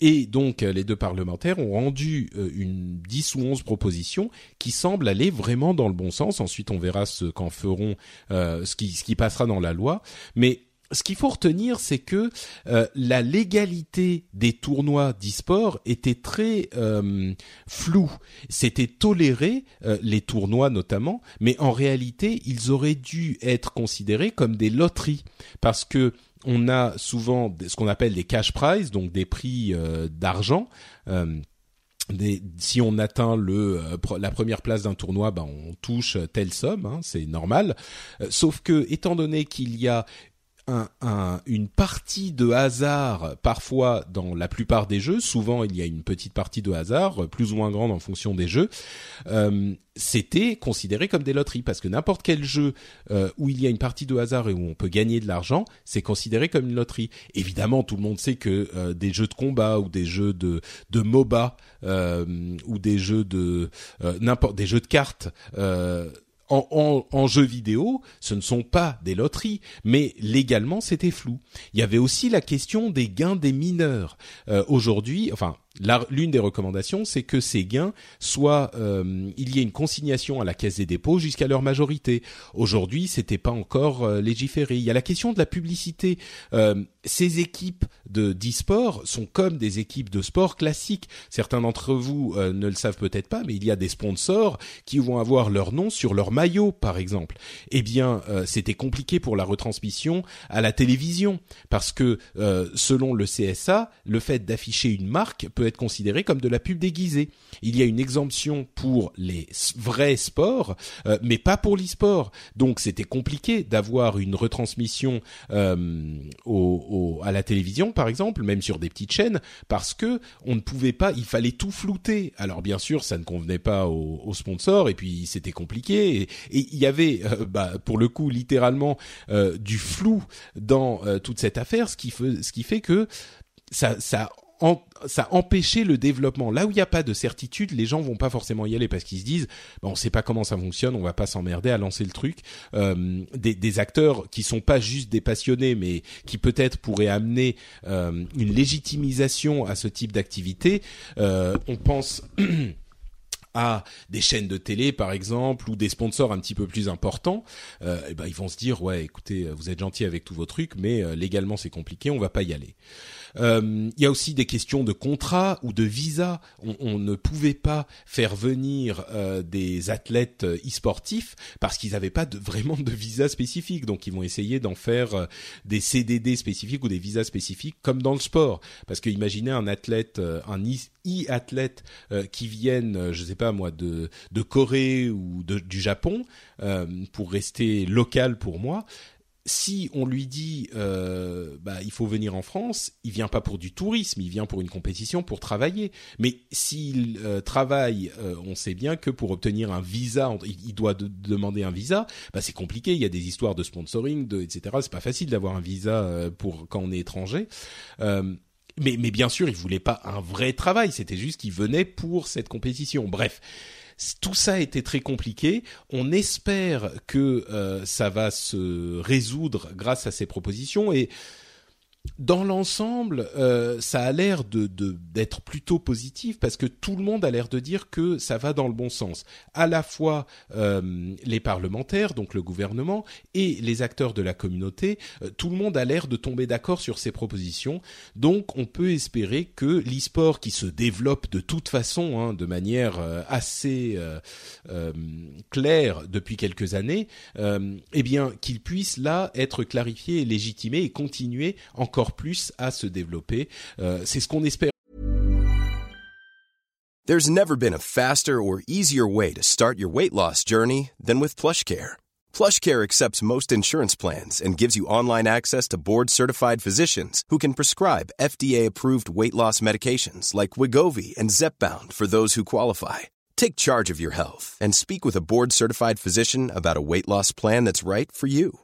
et donc les deux parlementaires ont rendu une 10 ou 11 propositions qui semblent aller vraiment dans le bon sens. Ensuite on verra ce qu'en feront, ce qui, ce qui passera dans la loi. Mais ce qu'il faut retenir, c'est que euh, la légalité des tournois d'e-sport était très euh, floue. C'était toléré, euh, les tournois notamment, mais en réalité, ils auraient dû être considérés comme des loteries, parce que on a souvent ce qu'on appelle des cash prizes, donc des prix d'argent. Des, si on atteint le la première place d'un tournoi, ben on touche telle somme, hein, c'est normal. sauf que étant donné qu'il y a un, un, une partie de hasard parfois dans la plupart des jeux. Souvent, il y a une petite partie de hasard, plus ou moins grande en fonction des jeux. Euh, C'était considéré comme des loteries parce que n'importe quel jeu euh, où il y a une partie de hasard et où on peut gagner de l'argent, c'est considéré comme une loterie. Évidemment, tout le monde sait que euh, des jeux de combat ou des jeux de de MOBA euh, ou des jeux de n'importe des jeux de cartes en, jeu vidéo, ce ne sont pas des loteries, mais légalement c'était flou. Il y avait aussi la question des gains des mineurs. Euh, aujourd'hui, enfin l'une des recommandations, c'est que ces gains soient, euh, il y ait une consignation à la caisse des dépôts jusqu'à leur majorité. Aujourd'hui, c'était pas encore euh, légiféré. Il y a la question de la publicité. Euh, ces équipes de d'e-sport sont comme des équipes de sport classiques. Certains d'entre vous ne le savent peut-être pas, mais il y a des sponsors qui vont avoir leur nom sur leur maillot, par exemple. Eh bien, c'était compliqué pour la retransmission à la télévision parce que selon le CSA, le fait d'afficher une marque peut être considéré comme de la pub déguisée. Il y a une exemption pour les vrais sports, euh, mais pas pour l'e-sport. Donc c'était compliqué d'avoir une retransmission euh, à la télévision, par exemple, même sur des petites chaînes, parce que on ne pouvait pas, il fallait tout flouter. Alors bien sûr, ça ne convenait pas aux, sponsors, et puis c'était compliqué. Et, il y avait, euh, bah, pour le coup, littéralement du flou dans toute cette affaire, ce qui fait, ce qui fait que ça, ça ça empêchait le développement. Là où il n'y a pas de certitude, les gens vont pas forcément y aller parce qu'ils se disent, bon, on sait pas comment ça fonctionne, on va pas s'emmerder à lancer le truc. Euh, des, des, acteurs qui sont pas juste des passionnés, mais qui peut-être pourraient amener euh, une légitimisation à ce type d'activité. Euh, on pense à des chaînes de télé par exemple ou des sponsors un petit peu plus importants, euh, et ben ils vont se dire ouais écoutez vous êtes gentil avec tous vos trucs mais euh, légalement c'est compliqué on va pas y aller. Euh, il y a aussi des questions de contrat ou de visa. On, on ne pouvait pas faire venir euh, des athlètes e-sportifs parce qu'ils n'avaient pas de, vraiment de visa spécifique. Donc ils vont essayer d'en faire des CDD spécifiques ou des visas spécifiques comme dans le sport. Parce que imaginez un athlète, un e-athlète qui vienne, je sais pas moi, de, de Corée ou de, du Japon, euh, pour rester local pour moi, si on lui dit euh, bah, il faut venir en France, il vient pas pour du tourisme, il vient pour une compétition, pour travailler. Mais s'il euh, travaille, on sait bien que pour obtenir un visa, il, doit demander un visa. Bah, c'est compliqué. Il y a des histoires de sponsoring, de, etc. C'est pas facile d'avoir un visa pour quand on est étranger mais, mais bien sûr, il voulait pas un vrai travail. C'était juste qu'il venait pour cette compétition. Bref, tout ça était très compliqué. On espère que euh, ça va se résoudre grâce à ces propositions et dans l'ensemble, euh, ça a l'air de d'être plutôt positif parce que tout le monde a l'air de dire que ça va dans le bon sens. À la fois euh, les parlementaires, donc le gouvernement, et les acteurs de la communauté, euh, tout le monde a l'air de tomber d'accord sur ces propositions. Donc, on peut espérer que l'e-sport, qui se développe de toute façon, hein, de manière euh, assez euh, claire depuis quelques années, eh bien, qu'il puisse là être clarifié légitimé et continuer en encore plus à se développer. Euh, c'est ce qu'on espère. There's never been a faster or easier way to start your weight loss journey than with PlushCare. PlushCare accepts most insurance plans and gives you online access to board-certified physicians who can prescribe FDA-approved weight loss medications like Wigovi and Zepbound for those who qualify. Take charge of your health and speak with a board-certified physician about a weight loss plan that's right for you.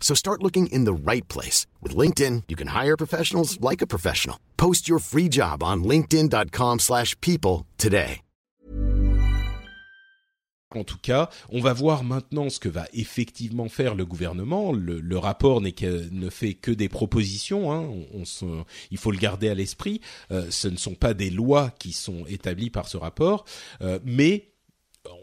So start looking in the right place. With LinkedIn, you can hire professionals like a professional. Post your free job on linkedin.com slash people today. En tout cas, on va voir maintenant ce que va effectivement faire le gouvernement. Le, le rapport que, ne fait que des propositions. Hein. On, on se, il faut le garder à l'esprit. Euh, ce ne sont pas des lois qui sont établies par ce rapport, euh, mais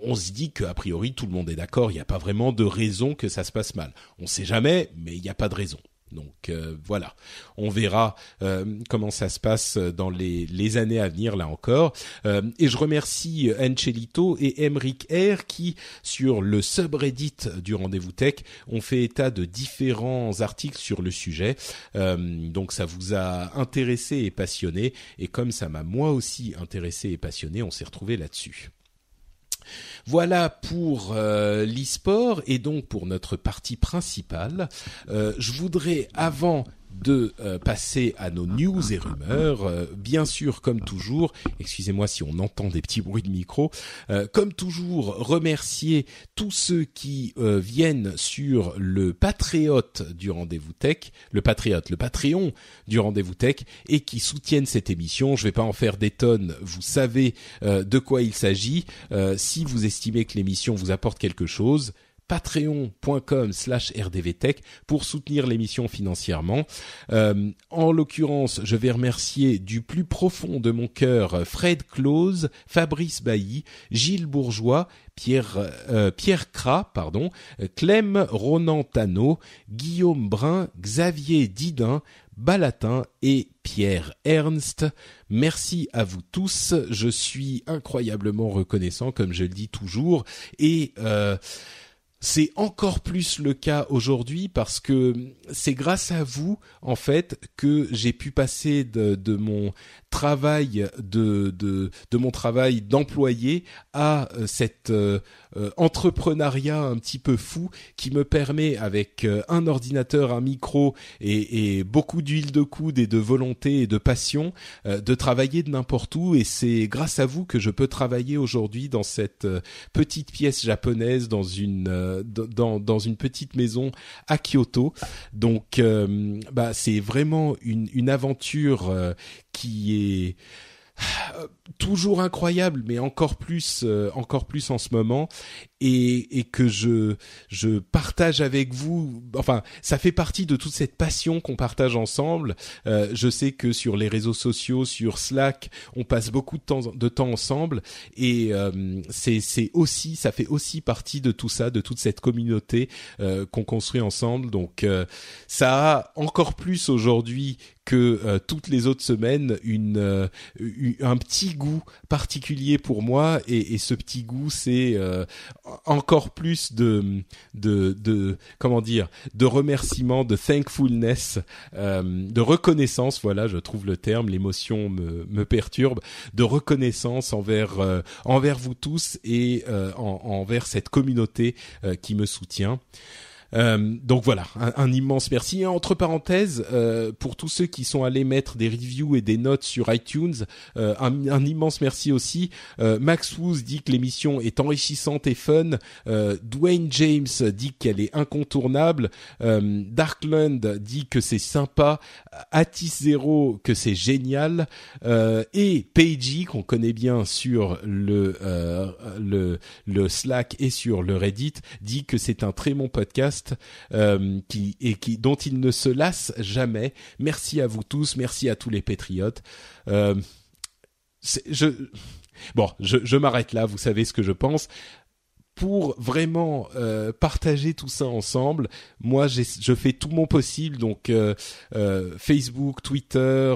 on se dit qu'a priori tout le monde est d'accord, il n'y a pas vraiment de raison que ça se passe mal. On ne sait jamais, mais il n'y a pas de raison. Donc euh, voilà, on verra euh, comment ça se passe dans les, années à venir là encore. Euh, et je remercie Ancelito et Emric R qui sur le subreddit du rendez-vous tech ont fait état de différents articles sur le sujet. donc ça vous a intéressé et passionné et comme ça m'a moi aussi intéressé et passionné, on s'est retrouvé là-dessus. Voilà pour euh, l'e-sport et donc pour notre partie principale. Euh, je voudrais, avant de euh, passer à nos news et rumeurs. Euh, bien sûr, comme toujours, excusez-moi si on entend des petits bruits de micro, euh, comme toujours, remercier tous ceux qui viennent sur le Patriote du Rendez-vous Tech, le Patriote, le Patreon du Rendez-vous Tech, et qui soutiennent cette émission. Je vais pas en faire des tonnes, vous savez de quoi il s'agit. si vous estimez que l'émission vous apporte quelque chose, patreon.com slash rdvtech pour soutenir l'émission financièrement. Euh, en l'occurrence, je vais remercier du plus profond de mon cœur Fred Close, Fabrice Bailly, Gilles Bourgeois, Pierre, euh, Pierre Cra, pardon, Clem Ronan Tano, Guillaume Brun, Xavier Didin, Balatin et Pierre Ernst. Merci à vous tous. Je suis incroyablement reconnaissant, comme je le dis toujours. Et euh, c'est encore plus le cas aujourd'hui parce que c'est grâce à vous en fait que j'ai pu passer de, mon travail de, de, de mon travail d'employé à euh, cet euh, euh, entrepreneuriat un petit peu fou qui me permet avec un ordinateur, un micro et, et beaucoup d'huile de coude et de volonté et de passion de travailler de n'importe où. Et c'est grâce à vous que je peux travailler aujourd'hui dans cette petite pièce japonaise dans une dans, dans une petite maison à Kyoto. Donc bah c'est vraiment une, une aventure qui est euh, toujours incroyable, mais encore plus, euh, encore plus en ce moment, et, que je je partage avec vous. Enfin, ça fait partie de toute cette passion qu'on partage ensemble. Euh, je sais que sur les réseaux sociaux, sur Slack, on passe beaucoup de temps de temps ensemble, et c'est c'est aussi, ça fait aussi partie de tout ça, de toute cette communauté qu'on construit ensemble. Donc, ça a encore plus aujourd'hui que euh, toutes les autres semaines une euh, un petit goût particulier pour moi. Et, et ce petit goût c'est euh, encore plus de, de de comment dire de remerciements de thankfulness de reconnaissance. Voilà je trouve le terme l'émotion me me perturbe. De reconnaissance envers envers vous tous et en, envers cette communauté qui me soutient euh, donc voilà, un, immense merci. entre parenthèses, euh, pour tous ceux qui sont allés mettre des reviews et des notes sur iTunes, euh, un, immense merci aussi. Max Woos dit que l'émission est enrichissante et fun. Dwayne James dit qu'elle est incontournable. Darkland dit que c'est sympa. Atis Zero que c'est génial. et Paige qu'on connaît bien sur le, le le Slack et sur le Reddit dit que c'est un très bon podcast euh, qui et qui dont il ne se lasse jamais. Merci à vous tous, merci à tous les patriotes. Euh, bon, je, m'arrête là. Vous savez ce que je pense pour vraiment euh, partager tout ça ensemble, moi je fais tout mon possible, donc Facebook, Twitter,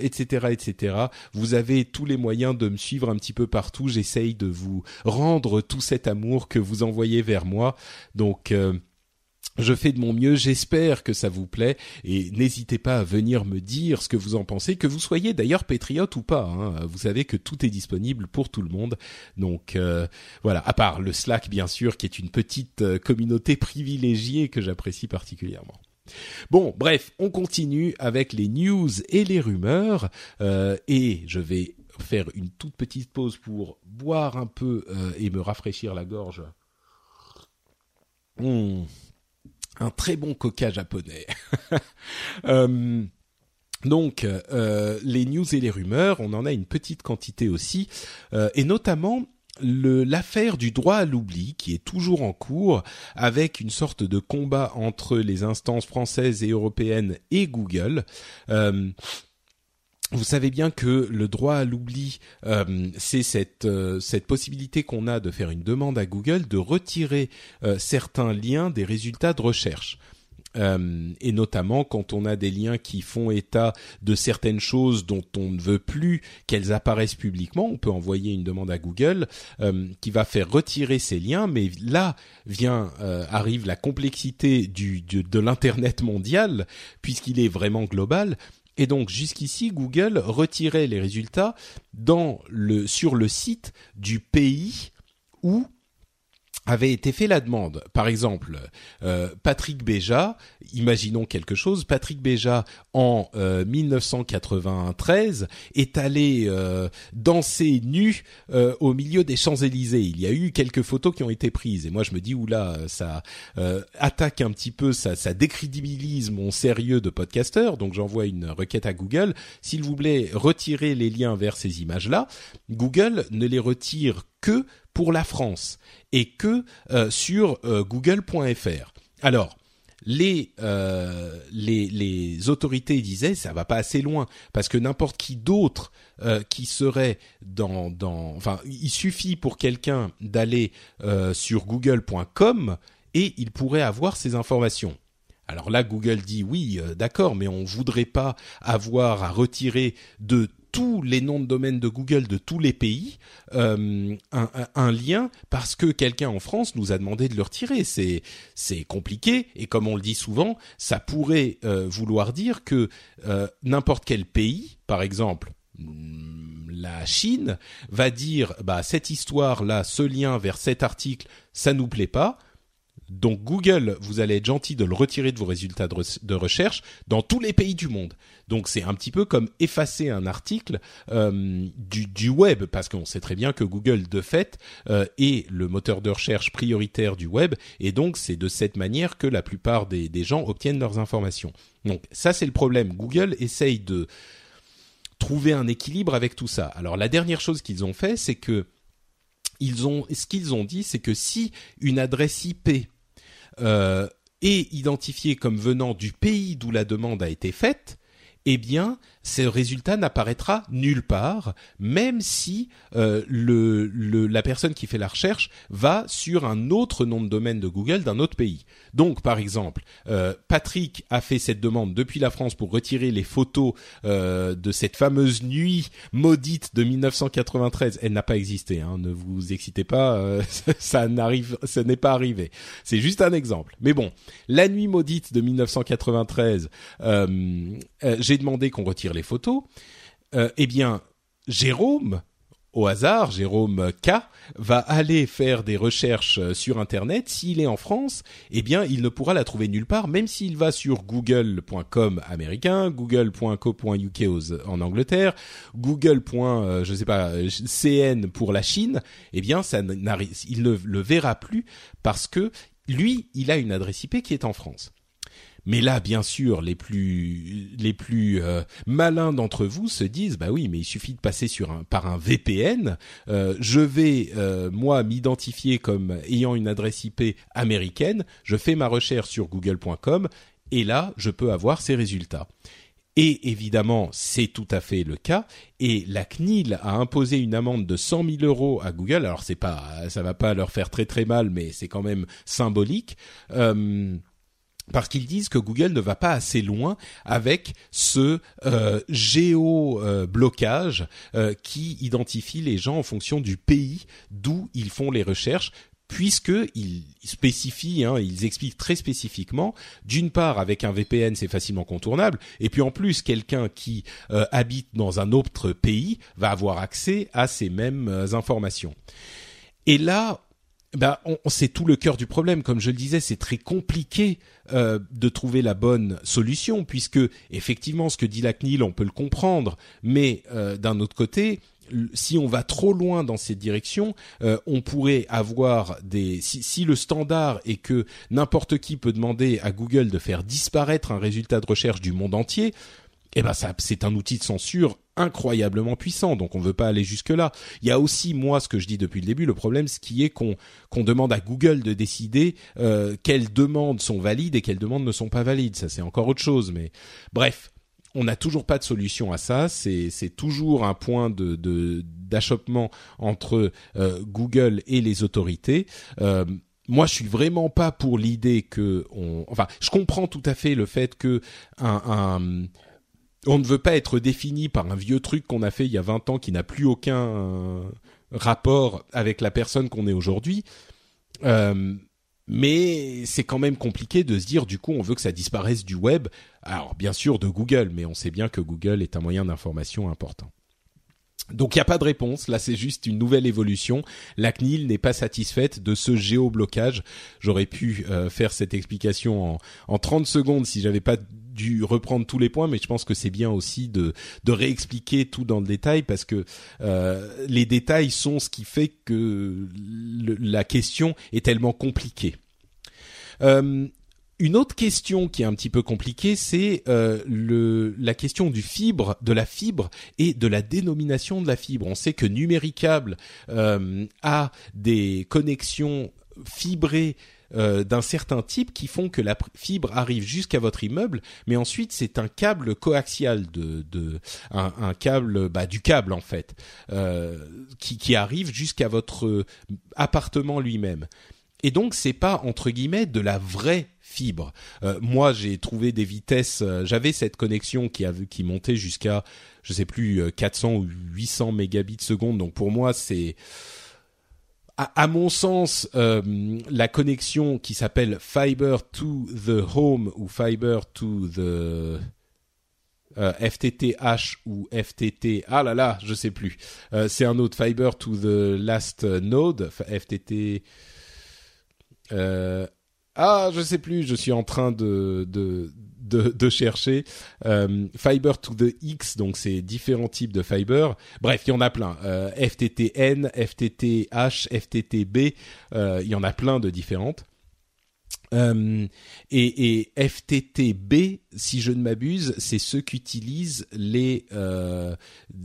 etc., etc. Vous avez tous les moyens de me suivre un petit peu partout. J'essaye de vous rendre tout cet amour que vous envoyez vers moi. Donc je fais de mon mieux, j'espère que ça vous plaît et n'hésitez pas à venir me dire ce que vous en pensez, que vous soyez d'ailleurs patriote ou pas. Hein. Vous savez que tout est disponible pour tout le monde. Donc euh, voilà, à part le Slack bien sûr, qui est une petite euh, communauté privilégiée que j'apprécie particulièrement. Bon, bref, on continue avec les news et les rumeurs euh, et je vais faire une toute petite pause pour boire un peu et me rafraîchir la gorge. Mmh un très bon coca japonais. Euh, donc, euh, les news et les rumeurs, on en a une petite quantité aussi, euh, et notamment l'affaire du droit à l'oubli qui est toujours en cours avec une sorte de combat entre les instances françaises et européennes et Google vous savez bien que le droit à l'oubli, euh, c'est cette euh, cette possibilité qu'on a de faire une demande à Google de retirer euh, certains liens des résultats de recherche. et notamment quand on a des liens qui font état de certaines choses dont on ne veut plus qu'elles apparaissent publiquement, on peut envoyer une demande à Google qui va faire retirer ces liens. Mais là vient arrive la complexité du, de l'internet mondial puisqu'il est vraiment global et donc jusqu'ici, Google retirait les résultats dans le, sur le site du pays où avait été fait la demande. Par exemple, euh, Patrick Béja, imaginons quelque chose, Patrick Béja en 1993 est allé danser nu au milieu des Champs-Élysées. Il y a eu quelques photos qui ont été prises et moi je me dis oula, ça attaque un petit peu, ça, ça décrédibilise mon sérieux de podcasteur. Donc j'envoie une requête à Google, s'il vous plaît, retirez les liens vers ces images-là. Google ne les retire que pour la France et que euh, sur euh, google.fr. Alors, les, euh, les, les autorités disaient ça va pas assez loin parce que n'importe qui d'autre qui serait dans dans enfin il suffit pour quelqu'un d'aller sur google.com et il pourrait avoir ces informations. Alors là, Google dit oui, d'accord, mais on voudrait pas avoir à retirer de tous les noms de domaine de Google de tous les pays euh, un, lien parce que quelqu'un en France nous a demandé de le retirer. C'est compliqué et comme on le dit souvent, ça pourrait euh, vouloir dire que euh, n'importe quel pays, par exemple mm, la Chine, va dire bah cette histoire là, ce lien vers cet article, ça nous plaît pas donc Google, vous allez être gentil de le retirer de vos résultats de, recherche dans tous les pays du monde. Donc c'est un petit peu comme effacer un article euh, du, web, parce qu'on sait très bien que Google, de fait, euh, est le moteur de recherche prioritaire du web, et donc c'est de cette manière que la plupart des, des gens obtiennent leurs informations. Donc ça c'est le problème. Google essaye de trouver un équilibre avec tout ça. Alors la dernière chose qu'ils ont fait, c'est que ils ont, ce qu'ils ont dit, c'est que si une adresse IP euh, est identifié comme venant du pays d'où la demande a été faite, eh bien, ce résultat n'apparaîtra nulle part, même si euh, la personne qui fait la recherche va sur un autre nom de domaine de Google d'un autre pays. Donc, par exemple, euh, Patrick a fait cette demande depuis la France pour retirer les photos euh, de cette fameuse nuit maudite de 1993. Elle n'a pas existé, hein, ne vous excitez pas, ça n'arrive, ça n'est pas arrivé. C'est juste un exemple. Mais bon, la nuit maudite de 1993, j'ai demandé qu'on retire les photos, euh, eh bien, Jérôme, au hasard, Jérôme K va aller faire des recherches euh, sur Internet. S'il est en France, eh bien, il ne pourra la trouver nulle part, même s'il va sur google.com américain, google.co.uk en Angleterre, google. Euh, sais pas, cn pour la Chine. Eh bien, ça il ne le verra plus parce que lui, il a une adresse IP qui est en France. Mais là, bien sûr, les plus les plus euh, malins d'entre vous se disent bah oui, mais il suffit de passer sur un par un VPN. Euh, je vais euh, moi m'identifier comme ayant une adresse IP américaine. Je fais ma recherche sur Google.com et là, je peux avoir ces résultats. Et évidemment, c'est tout à fait le cas. Et la CNIL a imposé une amende de 100 000 euros à Google. Alors c'est pas, ça va pas leur faire très très mal, mais c'est quand même symbolique. Euh, parce qu'ils disent que Google ne va pas assez loin avec ce euh, géo-blocage euh, qui identifie les gens en fonction du pays d'où ils font les recherches puisqu'ils spécifient, hein, ils expliquent très spécifiquement, d'une part avec un VPN c'est facilement contournable, et puis en plus quelqu'un qui euh, habite dans un autre pays va avoir accès à ces mêmes euh, informations. Et là, bah, on, c'est tout le cœur du problème. Comme je le disais, c'est très compliqué euh, de trouver la bonne solution, puisque effectivement, ce que dit la CNIL, on peut le comprendre, mais euh, d'un autre côté, si on va trop loin dans cette direction, euh, on pourrait avoir des. Si, si, le standard est que n'importe qui peut demander à Google de faire disparaître un résultat de recherche du monde entier, eh ben ça c'est un outil de censure incroyablement puissant donc on veut pas aller jusque là il y a aussi moi ce que je dis depuis le début le problème ce qui est qu'on qu'on demande à Google de décider euh, quelles demandes sont valides et quelles demandes ne sont pas valides. Ça c'est encore autre chose mais bref on n'a toujours pas de solution à ça. C'est c'est toujours un point de d'achoppement entre euh, Google et les autorités. Euh, moi, je suis vraiment pas pour l'idée que on. Enfin, je comprends tout à fait le fait que un, un on ne veut pas être défini par un vieux truc qu'on a fait il y a 20 ans qui n'a plus aucun euh, rapport avec la personne qu'on est aujourd'hui. Euh, mais c'est quand même compliqué de se dire du coup on veut que ça disparaisse du web. Alors bien sûr de Google, mais on sait bien que Google est un moyen d'information important. donc il n'y a pas de réponse, là c'est juste une nouvelle évolution. La CNIL n'est pas satisfaite de ce géoblocage. J'aurais pu euh, faire cette explication en, en 30 secondes si j'avais pas dû reprendre tous les points, mais je pense que c'est bien aussi de, de réexpliquer tout dans le détail parce que euh, les détails sont ce qui fait que la question est tellement compliquée. Euh, une autre question qui est un petit peu compliquée, c'est euh, le, la question du fibre, de la fibre et de la dénomination de la fibre. On sait que Numéricable a des connexions fibrées euh, d'un certain type qui font que la fibre arrive jusqu'à votre immeuble, mais ensuite c'est un câble coaxial de, de un, câble bah, du câble en fait euh, qui, qui arrive jusqu'à votre appartement lui-même. Et donc c'est pas entre guillemets de la vraie fibre. Euh, moi, j'ai trouvé des vitesses. Euh, j'avais cette connexion qui a qui montait jusqu'à, je sais plus, 400 euh, ou 800 mégabits seconde. Donc pour moi, c'est à, mon sens, la connexion qui s'appelle Fiber to the Home ou Fiber to the FTTH ou FTT, ah là là, je sais plus. c'est un autre Fiber to the Last Node, FTT. Euh, ah, je sais plus. Je suis en train de de, chercher euh, fiber to the X. Donc c'est différents types de fiber. Bref, il y en a plein. Euh, FTTN, FTTH, FTTB. Euh, il y en a plein de différentes. Euh, et, et, FTTB, si je ne m'abuse, c'est ceux qu'utilisent les euh,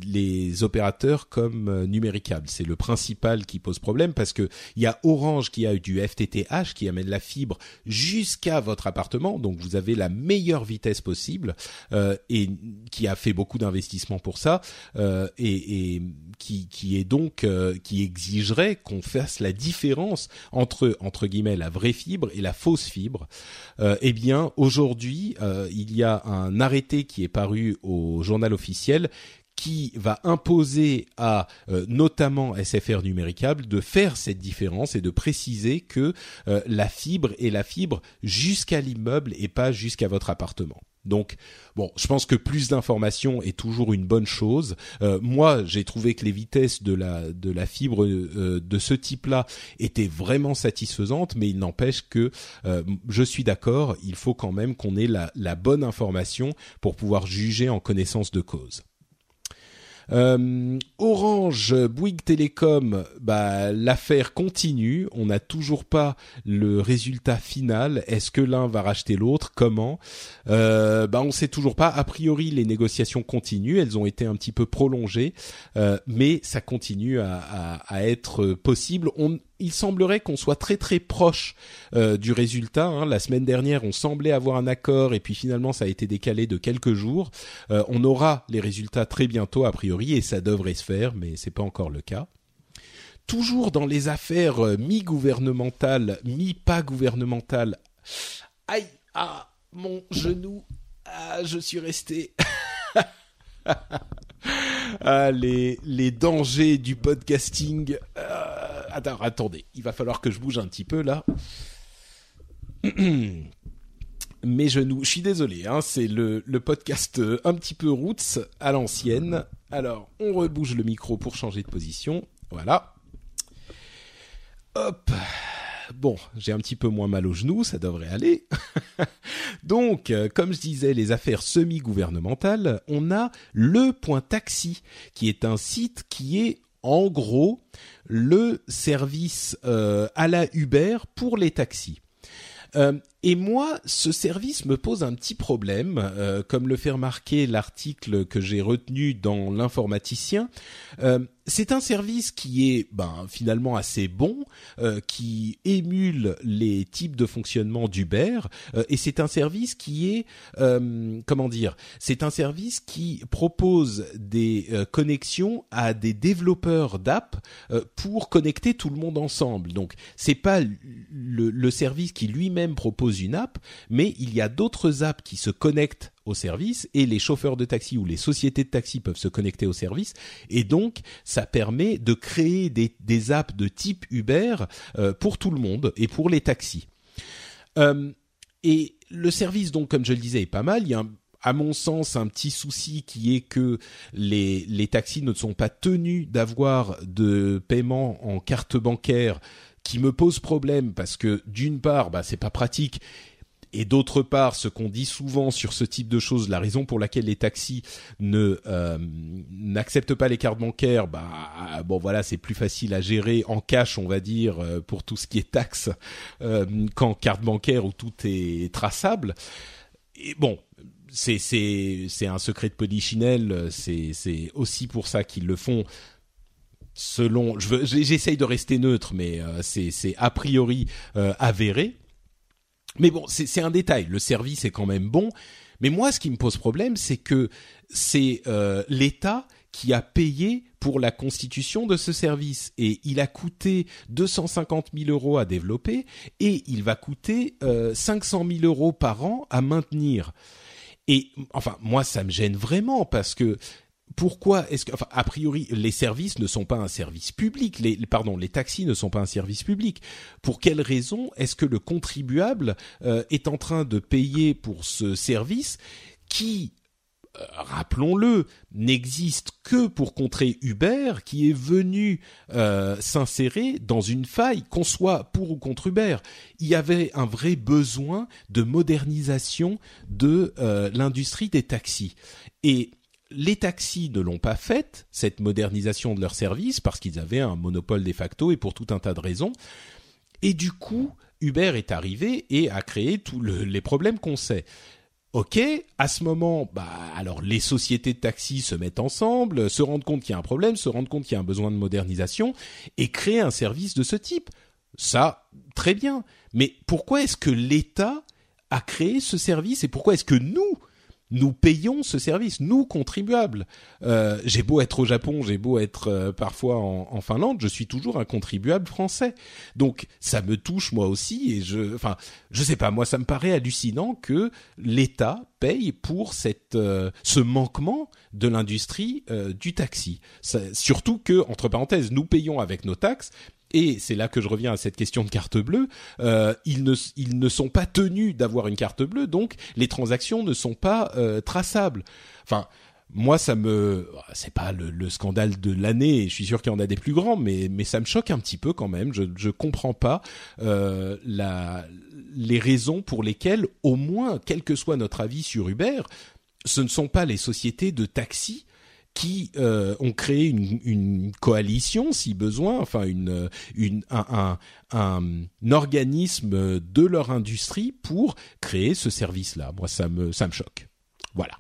les opérateurs comme euh, numéricable. C'est le principal qui pose problème parce que il y a Orange qui a du FTTH qui amène la fibre jusqu'à votre appartement, donc vous avez la meilleure vitesse possible euh, et qui a fait beaucoup d'investissements pour ça euh, et, et qui, qui est donc euh, qui exigerait qu'on fasse la différence entre entre guillemets la vraie fibre et la fausse fibre. Euh, eh bien, aujourd'hui, il y a un arrêté qui est paru au journal officiel qui va imposer à notamment SFR Numéricable de faire cette différence et de préciser que la fibre est la fibre jusqu'à l'immeuble et pas jusqu'à votre appartement. Donc, bon, je pense que plus d'informations est toujours une bonne chose. Euh, moi, j'ai trouvé que les vitesses de la de la fibre euh, de ce type-là étaient vraiment satisfaisantes, mais il n'empêche que euh, je suis d'accord, il faut quand même qu'on ait la, la bonne information pour pouvoir juger en connaissance de cause. Euh, Orange, Bouygues Télécom, bah, l'affaire continue. On n'a toujours pas le résultat final. Est-ce que l'un va racheter l'autre? Comment? Euh, Bah, on sait toujours pas. A priori, les négociations continuent. Elles ont été un petit peu prolongées, euh, mais ça continue à, à, à être possible. On, il semblerait qu'on soit très très proche euh, du résultat. Hein. La semaine dernière, on semblait avoir un accord et puis finalement, ça a été décalé de quelques jours. Euh, on aura les résultats très bientôt a priori et ça devrait se faire, mais c'est pas encore le cas. Toujours dans les affaires euh, mi-gouvernementales, mi-pas gouvernementales. Aïe, ah, mon genou, ah, je suis resté. ah, les, dangers du podcasting. Euh, attendez, il va falloir que je bouge un petit peu là. Mes genoux, je suis désolé, hein, c'est le, le podcast euh, un petit peu roots à l'ancienne. Alors, on rebouge le micro pour changer de position. Voilà. Hop bon, j'ai un petit peu moins mal aux genoux, ça devrait aller. Donc, euh, comme je disais, les affaires semi-gouvernementales, on a le point taxi, qui est un site qui est en gros le service euh, à la Uber pour les taxis. Euh, et moi, ce service me pose un petit problème, comme le fait remarquer l'article que j'ai retenu dans l'informaticien c'est un service qui est ben, finalement assez bon, euh, qui émule les types de fonctionnement d'Uber, euh, et c'est un service qui est, euh, comment dire, c'est un service qui propose des connexions à des développeurs d'app pour connecter tout le monde ensemble. Donc c'est pas le, le service qui lui-même propose une app, mais il y a d'autres apps qui se connectent au service et les chauffeurs de taxi ou les sociétés de taxi peuvent se connecter au service et donc ça permet de créer des, apps de type Uber euh, pour tout le monde et pour les taxis. Euh, et le service donc comme je le disais est pas mal. Il y a à mon sens, un petit souci qui est que les taxis ne sont pas tenus d'avoir de paiement en carte bancaire qui me pose problème parce que d'une part, bah, c'est pas pratique et d'autre part, ce qu'on dit souvent sur ce type de choses, la raison pour laquelle les taxis ne euh, n'acceptent pas les cartes bancaires, bah bon voilà, c'est plus facile à gérer en cash, on va dire, euh, pour tout ce qui est taxes euh, qu'en carte bancaire où tout est traçable. Et bon, c'est c'est c'est un secret de polichinelle, c'est c'est aussi pour ça qu'ils le font selon je j'essaye de rester neutre mais c'est c'est a priori avéré mais bon, c'est un détail. Le service est quand même bon. Mais moi, ce qui me pose problème, c'est que c'est euh, l'État qui a payé pour la constitution de ce service et il a coûté 250 000 euros à développer et il va coûter euh, 500 000 euros par an à maintenir. Et enfin, moi, ça me gêne vraiment parce que pourquoi est-ce que, enfin, a priori, les services ne sont pas un service public, les, pardon, les taxis ne sont pas un service public. Pour quelle raison est-ce que le contribuable euh, est en train de payer pour ce service qui, euh, rappelons-le, n'existe que pour contrer Uber, qui est venu euh, s'insérer dans une faille, qu'on soit pour ou contre Uber? Il y avait un vrai besoin de modernisation de l'industrie des taxis. Et les taxis ne l'ont pas faite, cette modernisation de leur service, parce qu'ils avaient un monopole de facto et pour tout un tas de raisons. Et du coup, Uber est arrivé et a créé tous les problèmes qu'on sait. Ok, à ce moment, bah alors les sociétés de taxis se mettent ensemble, se rendent compte qu'il y a un problème, se rendent compte qu'il y a un besoin de modernisation et créent un service de ce type. Ça, très bien. Mais pourquoi est-ce que l'État a créé ce service et pourquoi est-ce que nous, nous payons ce service, nous contribuables. Euh, j'ai beau être au Japon, j'ai beau être euh, parfois en, Finlande, je suis toujours un contribuable français. Donc ça me touche moi aussi et je, enfin, je sais pas, moi ça me paraît hallucinant que l'État paye pour cette euh, ce manquement de l'industrie du taxi. surtout que entre parenthèses, nous payons avec nos taxes, et c'est là que je reviens à cette question de carte bleue, euh, ils, ne, sont pas tenus d'avoir une carte bleue, donc les transactions ne sont pas euh, traçables. Enfin, moi, ça me, c'est pas le, scandale de l'année. Je suis sûr qu'il y en a des plus grands, mais ça me choque un petit peu quand même. Je je comprends pas euh, les raisons pour lesquelles, au moins, quel que soit notre avis sur Uber, ce ne sont pas les sociétés de taxi qui euh, ont créé une, coalition, si besoin, enfin une, une un, un, un, organisme de leur industrie pour créer ce service-là. Moi, ça me ça me choque. Voilà.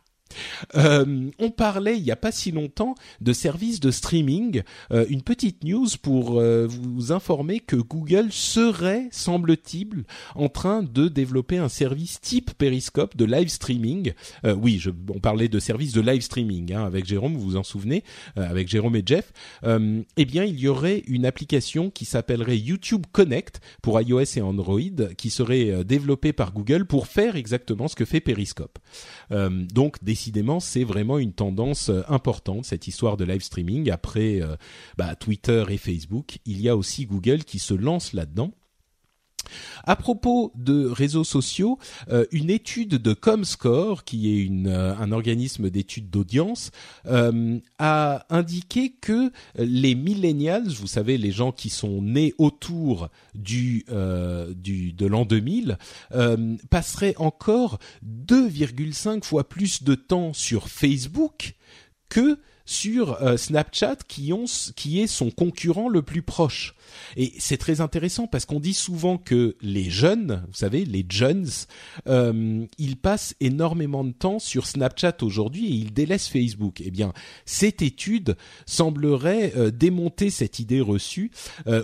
Euh, on parlait il n'y a pas si longtemps de services de streaming. Euh, une petite news pour euh, vous informer que Google serait, semble-t-il, en train de développer un service type Periscope de live streaming. oui, on parlait de services de live streaming hein, avec Jérôme, vous vous en souvenez, avec Jérôme et Jeff. eh bien, il y aurait une application qui s'appellerait YouTube Connect pour iOS et Android, qui serait développée par Google pour faire exactement ce que fait Periscope. Décidément, c'est vraiment une tendance euh, importante, cette histoire de live streaming. Après euh, bah, Twitter et Facebook, il y a aussi Google qui se lance là-dedans. À propos de réseaux sociaux, euh, une étude de Comscore, qui est euh, un organisme d'études d'audience, euh, a indiqué que les millennials, vous savez, les gens qui sont nés autour du, du de l'an 2000, passeraient encore 2,5 fois plus de temps sur Facebook que sur euh, Snapchat qui, ont, qui est son concurrent le plus proche. Et c'est très intéressant parce qu'on dit souvent que les jeunes, vous savez, les jeunes, euh, ils passent énormément de temps sur Snapchat aujourd'hui et ils délaissent Facebook. Eh bien, cette étude semblerait euh, démonter cette idée reçue.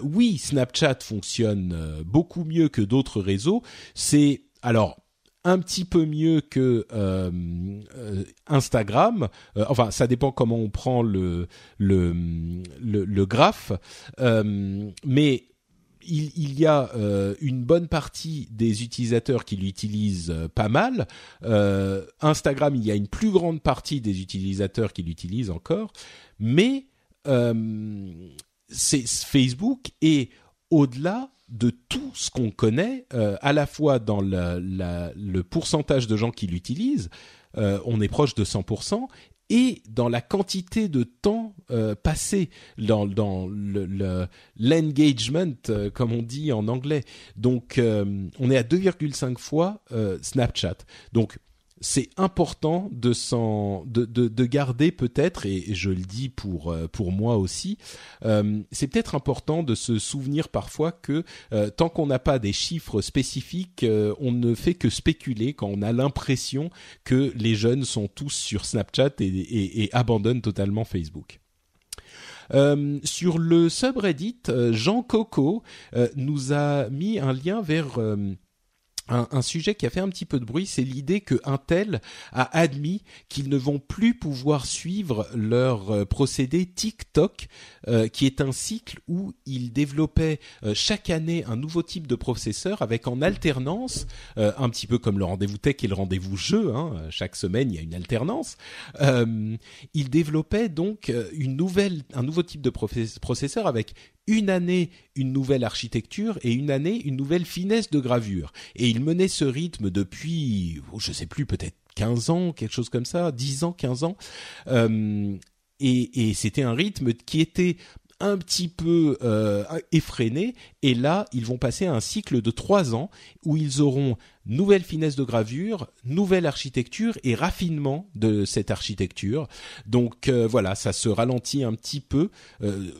oui, Snapchat fonctionne beaucoup mieux que d'autres réseaux. C'est alors un petit peu mieux que euh, euh, Instagram. Euh, enfin, ça dépend comment on prend le le le, graphe, mais il, y a une bonne partie des utilisateurs qui l'utilisent pas mal. Instagram, il y a une plus grande partie des utilisateurs qui l'utilisent encore, mais c'est Facebook et au-delà de tout ce qu'on connaît, euh, à la fois dans le pourcentage de gens qui l'utilisent, on est proche de 100% et dans la quantité de temps passé dans, dans le l'engagement comme on dit en anglais. Donc on est à 2,5 fois Snapchat. Donc c'est important de de, de, de, garder peut-être et je le dis pour euh, pour moi aussi euh, c'est peut-être important de se souvenir parfois que euh, tant qu'on n'a pas des chiffres spécifiques on ne fait que spéculer quand on a l'impression que les jeunes sont tous sur Snapchat et abandonnent totalement Facebook. sur le subreddit, Jean Coco nous a mis un lien vers un, sujet qui a fait un petit peu de bruit, c'est l'idée que Intel a admis qu'ils ne vont plus pouvoir suivre leur euh, procédé TikTok, euh, qui est un cycle où ils développaient euh, chaque année un nouveau type de processeur avec en alternance, un petit peu comme le rendez-vous tech et le rendez-vous jeu, hein, chaque semaine il y a une alternance. ils développaient donc une nouvelle, un nouveau type de processeur avec une année une nouvelle architecture et une année une nouvelle finesse de gravure. Et il menait ce rythme depuis, oh, je sais plus, peut-être 15 ans, quelque chose comme ça, 10 ans, 15 ans. Euh, et, et c'était un rythme qui était un petit peu euh, effréné et là ils vont passer à un cycle de trois ans où ils auront nouvelle finesse de gravure, nouvelle architecture et raffinement de cette architecture. Donc euh, voilà, ça se ralentit un petit peu. Euh,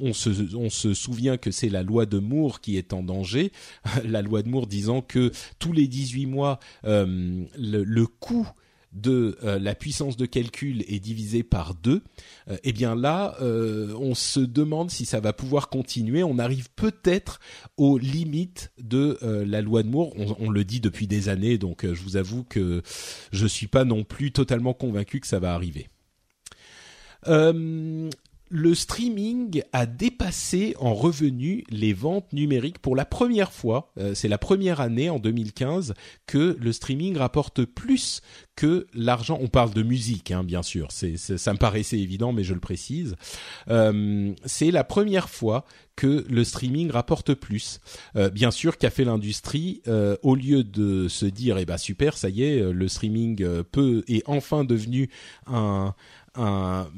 on, se, souvient que c'est la loi de Moore qui est en danger. la loi de Moore disant que tous les 18 mois, le, le coût de euh, la puissance de calcul est divisée par deux, euh, eh bien là, euh, on se demande si ça va pouvoir continuer. On arrive peut-être aux limites de la loi de Moore. On, le dit depuis des années, donc je vous avoue que je suis pas non plus totalement convaincu que ça va arriver le streaming a dépassé en revenus les ventes numériques pour la première fois. Euh, c'est la première année en 2015 que le streaming rapporte plus que l'argent. On parle de musique, hein, bien sûr. Ça me paraissait évident, mais je le précise. Euh, c'est la première fois que le streaming rapporte plus. Euh, bien sûr, qu'a fait l'industrie au lieu de se dire, eh ben super, ça y est, le streaming peut est enfin devenu un un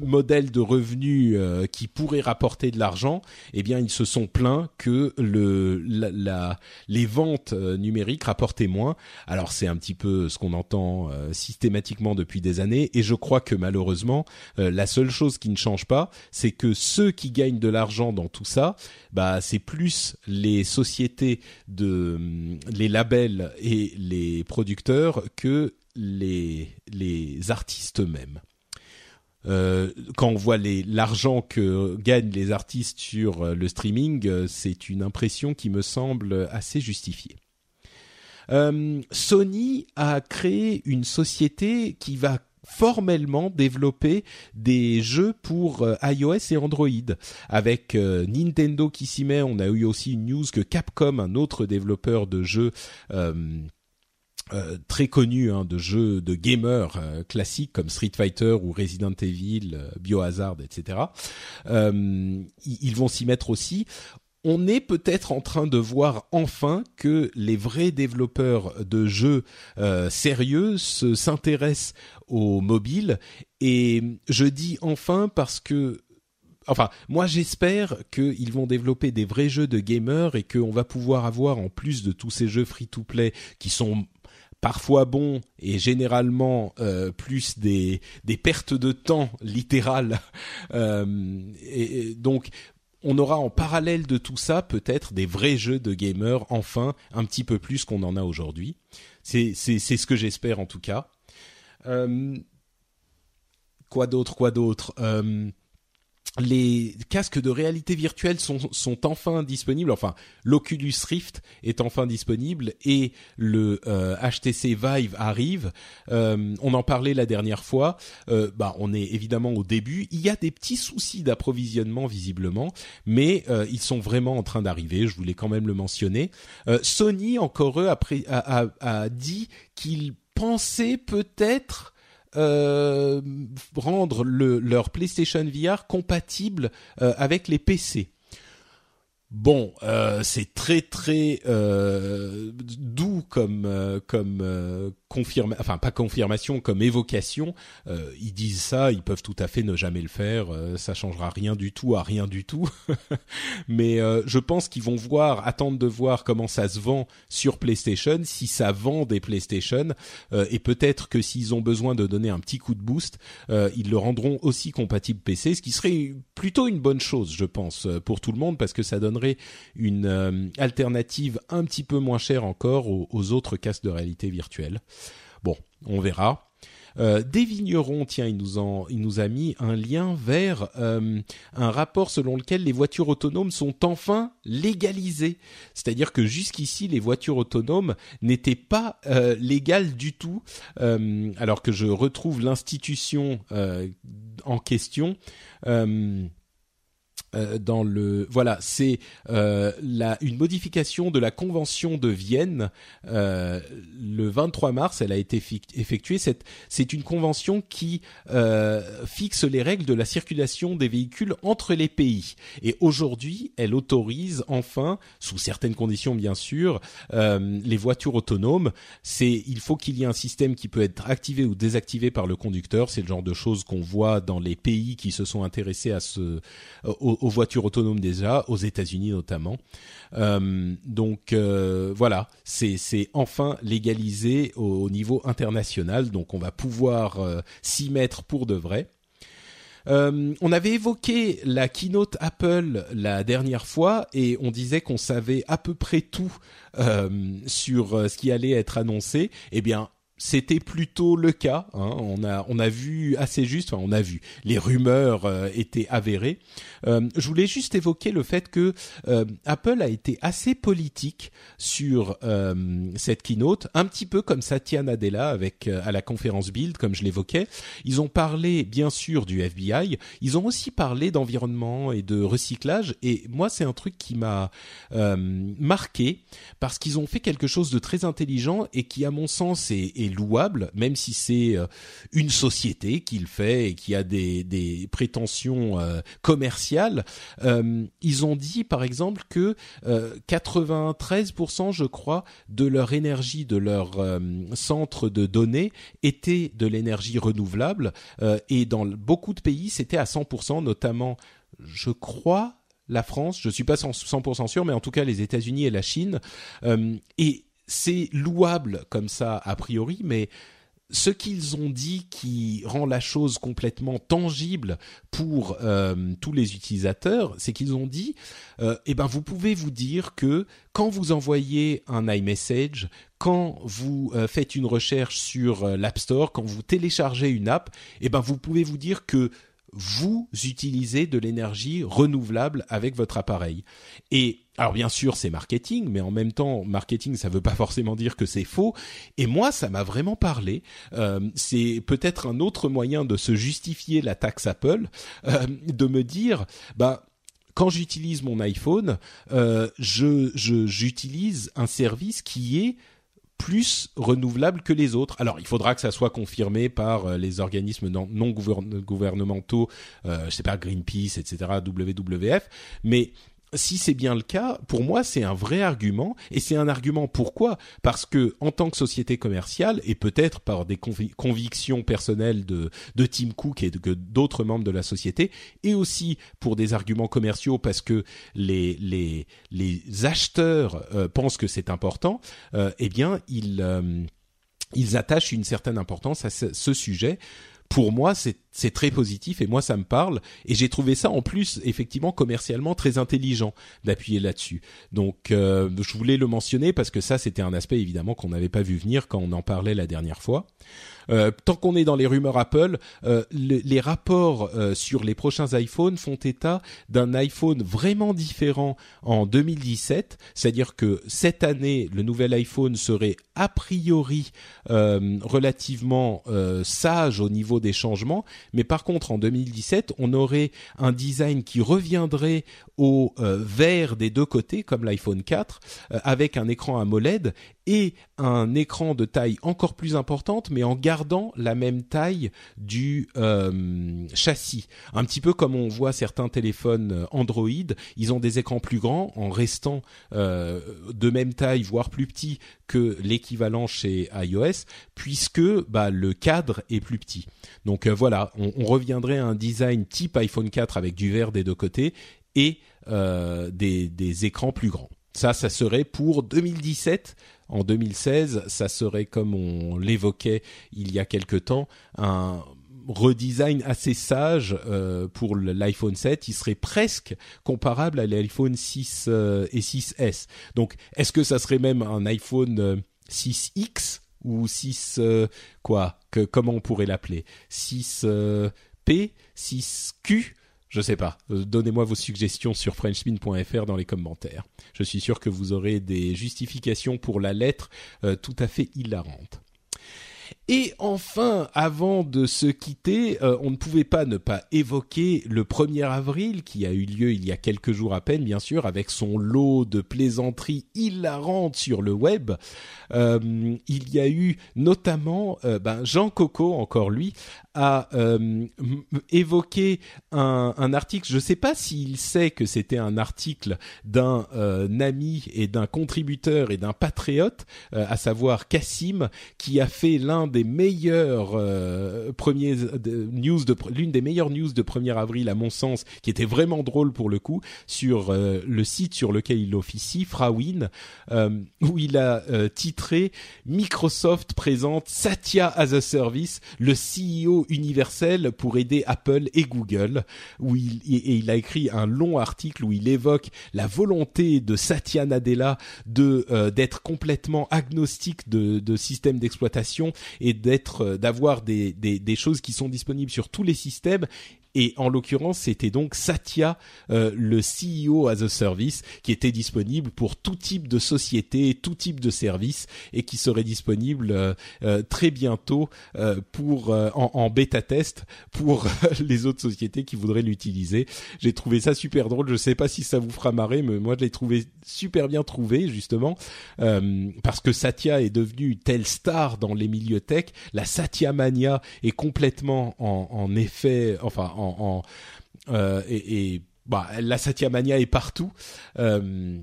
modèle de revenu euh, qui pourrait rapporter de l'argent, eh bien ils se sont plaints que le la, les ventes euh, numériques rapportaient moins. Alors c'est un petit peu ce qu'on entend euh, systématiquement depuis des années et je crois que malheureusement la seule chose qui ne change pas, c'est que ceux qui gagnent de l'argent dans tout ça, bah c'est plus les sociétés de les labels et les producteurs que les les artistes eux-mêmes. Euh, quand on voit l'argent que gagnent les artistes sur euh, le streaming, euh, c'est une impression qui me semble assez justifiée. Sony a créé une société qui va formellement développer des jeux pour iOS et Android. Avec Nintendo qui s'y met, on a eu aussi une news que Capcom, un autre développeur de jeux euh, très connus hein, de jeux de gamers euh, classiques comme Street Fighter ou Resident Evil, euh, Biohazard, etc. ils vont s'y mettre aussi. On est peut-être en train de voir enfin que les vrais développeurs de jeux sérieux s'intéressent aux mobiles et je dis enfin parce que enfin, moi j'espère qu'ils vont développer des vrais jeux de gamers et qu'on va pouvoir avoir, en plus de tous ces jeux free-to-play qui sont parfois bon et généralement euh, plus des, des pertes de temps littérales. Euh, et, donc on aura en parallèle de tout ça peut-être des vrais jeux de gamers enfin un petit peu plus qu'on en a aujourd'hui. C'est ce que j'espère en tout cas. Euh, quoi d'autre quoi d'autre? Les casques de réalité virtuelle sont, enfin disponibles. Enfin, l'Oculus Rift est enfin disponible et le HTC euh, Vive arrive. Euh, on en parlait la dernière fois. Euh, bah, on est évidemment au début. Il y a des petits soucis d'approvisionnement visiblement, mais ils sont vraiment en train d'arriver. Je voulais quand même le mentionner. Sony encore eux a dit qu'il pensait peut-être euh, rendre le, leur PlayStation VR compatible euh, avec les PC. Bon, euh, c'est très très doux comme confirme, enfin pas confirmation, comme évocation. ils disent ça, ils peuvent tout à fait ne jamais le faire. ça changera rien du tout à rien du tout. Mais je pense qu'ils vont voir, attendre de voir comment ça se vend sur PlayStation, si ça vend des PlayStation, et peut-être que s'ils ont besoin de donner un petit coup de boost, ils le rendront aussi compatible PC, ce qui serait plutôt une bonne chose, je pense, pour tout le monde, parce que ça donnerait une alternative un petit peu moins chère encore aux, autres casques de réalité virtuelle. On verra. Euh, des vignerons, tiens, il nous, en, il nous a mis un lien vers euh, un rapport selon lequel les voitures autonomes sont enfin légalisées. C'est-à-dire que jusqu'ici, les voitures autonomes n'étaient pas euh, légales du tout, alors que je retrouve l'institution en question. Euh, dans le voilà c'est euh, la une modification de la convention de Vienne euh, le 23 mars elle a été effectuée. Cette c'est une convention qui euh, fixe les règles de la circulation des véhicules entre les pays. Et aujourd'hui elle autorise enfin sous certaines conditions bien sûr euh, les voitures autonomes. C'est il faut qu'il y ait un système qui peut être activé ou désactivé par le conducteur. C'est le genre de choses qu'on voit dans les pays qui se sont intéressés à ce au, aux voitures autonomes déjà, aux États-Unis notamment. Euh, donc euh, voilà, c'est enfin légalisé au, niveau international, donc on va pouvoir euh, s'y mettre pour de vrai. on avait évoqué la keynote Apple la dernière fois et on disait qu'on savait à peu près tout sur ce qui allait être annoncé. Eh bien, c'était plutôt le cas. Hein. On a on a vu assez juste. Enfin, on a vu les rumeurs euh, étaient avérées. Euh, je voulais juste évoquer le fait que euh, Apple a été assez politique sur cette keynote, un petit peu comme Satya Nadella avec à la conférence Build, comme je l'évoquais. Ils ont parlé bien sûr du FBI. Ils ont aussi parlé d'environnement et de recyclage. Et moi, c'est un truc qui m'a marqué parce qu'ils ont fait quelque chose de très intelligent et qui, à mon sens, est, est louable, même si c'est euh, une société qui le fait et qui a des, des prétentions euh, commerciales. Euh, ils ont dit, par exemple, que 93%, je crois, de leur énergie, de leur centre de données était de l'énergie renouvelable. et dans beaucoup de pays, c'était à 100%, notamment, je crois, la France, je suis pas 100% sûr, mais en tout cas les États-Unis et la Chine. et c'est louable comme ça a priori, mais ce qu'ils ont dit qui rend la chose complètement tangible pour euh, tous les utilisateurs, c'est qu'ils ont dit, euh, eh ben vous pouvez vous dire que quand vous envoyez un iMessage, quand vous euh, faites une recherche sur l'App Store, quand vous téléchargez une app, eh ben vous pouvez vous dire que vous utilisez de l'énergie renouvelable avec votre appareil. Et alors bien sûr c'est marketing, mais en même temps marketing ça veut pas forcément dire que c'est faux. Et moi ça m'a vraiment parlé. Euh, c'est peut-être un autre moyen de se justifier la taxe Apple, euh, de me dire bah quand j'utilise mon iPhone, euh, je j'utilise un service qui est plus renouvelable que les autres. Alors, il faudra que ça soit confirmé par euh, les organismes non, gouvernementaux, euh, je sais pas Greenpeace, etc., WWF, mais si c'est bien le cas, pour moi, c'est un vrai argument. Et c'est un argument pourquoi? Parce que en tant que société commerciale, et peut-être par des convictions personnelles de, de Tim Cook et d'autres membres de la société, et aussi pour des arguments commerciaux parce que les, les, acheteurs euh, pensent que c'est important, euh, eh bien, ils, euh, ils attachent une certaine importance à ce sujet pour moi, c'est très positif et moi, ça me parle. Et j'ai trouvé ça en plus, effectivement, commercialement très intelligent d'appuyer là-dessus. Donc, euh, je voulais le mentionner parce que ça, c'était un aspect évidemment qu'on n'avait pas vu venir quand on en parlait la dernière fois. Euh, tant qu'on est dans les rumeurs Apple, euh, les rapports euh, sur les prochains iPhones font état d'un iPhone vraiment différent en 2017, c'est-à-dire que cette année, le nouvel iPhone serait a priori relativement sage au niveau des changements, mais par contre en 2017, on aurait un design qui reviendrait au vert des deux côtés, comme l'iPhone 4, avec un écran AMOLED et un écran de taille encore plus importante, mais en gardant la même taille du euh, châssis. Un petit peu comme on voit certains téléphones euh, Android, ils ont des écrans plus grands en restant euh, de même taille, voire plus petits que l'équivalent chez iOS, puisque bah, le cadre est plus petit. Donc voilà, on, reviendrait à un design type iPhone 4 avec du vert des deux côtés et des écrans plus grands. Ça, ça serait pour 2017. En 2016, ça serait comme on l'évoquait il y a quelque temps, un redesign assez sage euh, pour l'iPhone 7, il serait presque comparable à l'iPhone 6 euh, et 6S. Donc, est-ce que ça serait même un iPhone 6X euh, ou 6 quoi? Que comment on pourrait l'appeler? 6P, 6Q je sais pas. Euh, donnez-moi vos suggestions sur frenchspin.fr dans les commentaires. Je suis sûr que vous aurez des justifications pour la lettre euh, tout à fait hilarantes. Et enfin, avant de se quitter, euh, on ne pouvait pas ne pas évoquer le 1er avril qui a eu lieu il y a quelques jours à peine, bien sûr, avec son lot de plaisanteries hilarantes sur le web. Euh, il y a eu notamment euh, ben, Jean Coco, encore lui, a évoqué un, un, article. Je ne sais pas s'il sait que c'était un article d'un ami et d'un contributeur et d'un patriote, à savoir Cassim, qui a fait l'un des meilleurs euh, premiers news de l'une des meilleures news de 1er avril à mon sens, qui était vraiment drôle pour le coup, sur euh, le site sur lequel il officie, Frawin, euh, où il a titré Microsoft présente Satya as a Service, le CEO universel pour aider Apple et Google, où il et, il a écrit un long article où il évoque la volonté de Satya Nadella de d'être complètement agnostique de, de système d'exploitation et d'être, euh, d'avoir des, des, des choses qui sont disponibles sur tous les systèmes et en l'occurrence c'était donc Satya, euh, le CEO as a service, qui était disponible pour tout type de société, tout type de service, et qui serait disponible euh, euh, très bientôt pour en, en, bêta test pour les autres sociétés qui voudraient l'utiliser. J'ai trouvé ça super drôle. Je sais pas si ça vous fera marrer, mais moi je l'ai trouvé super bien trouvé justement parce que Satya est devenu telle star dans les milieux tech. La Satya mania est complètement en, en effet, enfin en, euh, et, bah, la Satya Mania est partout. Euh,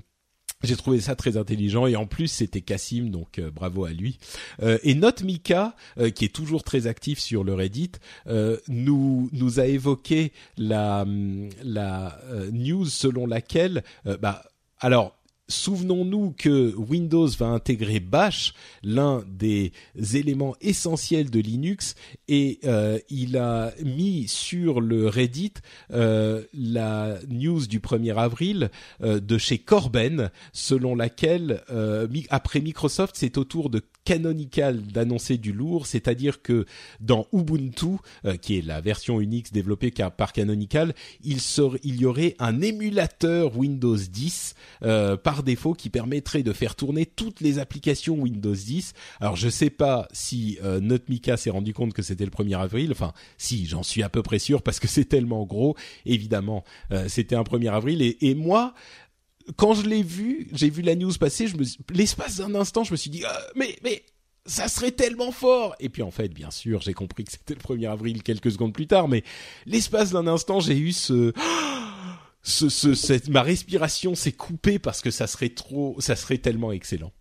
j'ai trouvé ça très intelligent et en plus c'était Cassim donc euh, bravo à lui. et Note Mika qui est toujours très actif sur le Reddit nous a évoqué la la news selon laquelle bah alors Souvenons-nous que Windows va intégrer Bash, l'un des éléments essentiels de Linux, et euh, il a mis sur le Reddit euh, la news du 1er avril euh, de chez Corben, selon laquelle, après Microsoft, c'est au tour de Canonical d'annoncer du lourd, c'est-à-dire que dans Ubuntu, qui est la version Unix développée par Canonical, il, y aurait un émulateur Windows 10 par défaut qui permettrait de faire tourner toutes les applications Windows 10. Alors je sais pas si euh, s'est rendu compte que c'était le 1er avril. Enfin, si, j'en suis à peu près sûr parce que c'est tellement gros. Évidemment, euh, c'était un 1er avril et, et moi quand je l'ai vu, j'ai vu la news passer, je me l'espace d'un instant, je me suis dit euh, mais mais ça serait tellement fort Et puis en fait, bien sûr, j'ai compris que c'était le 1er avril quelques secondes plus tard, mais l'espace d'un instant, j'ai eu ce ce, ce, ma respiration s'est coupée parce que ça serait trop, ça serait tellement excellent.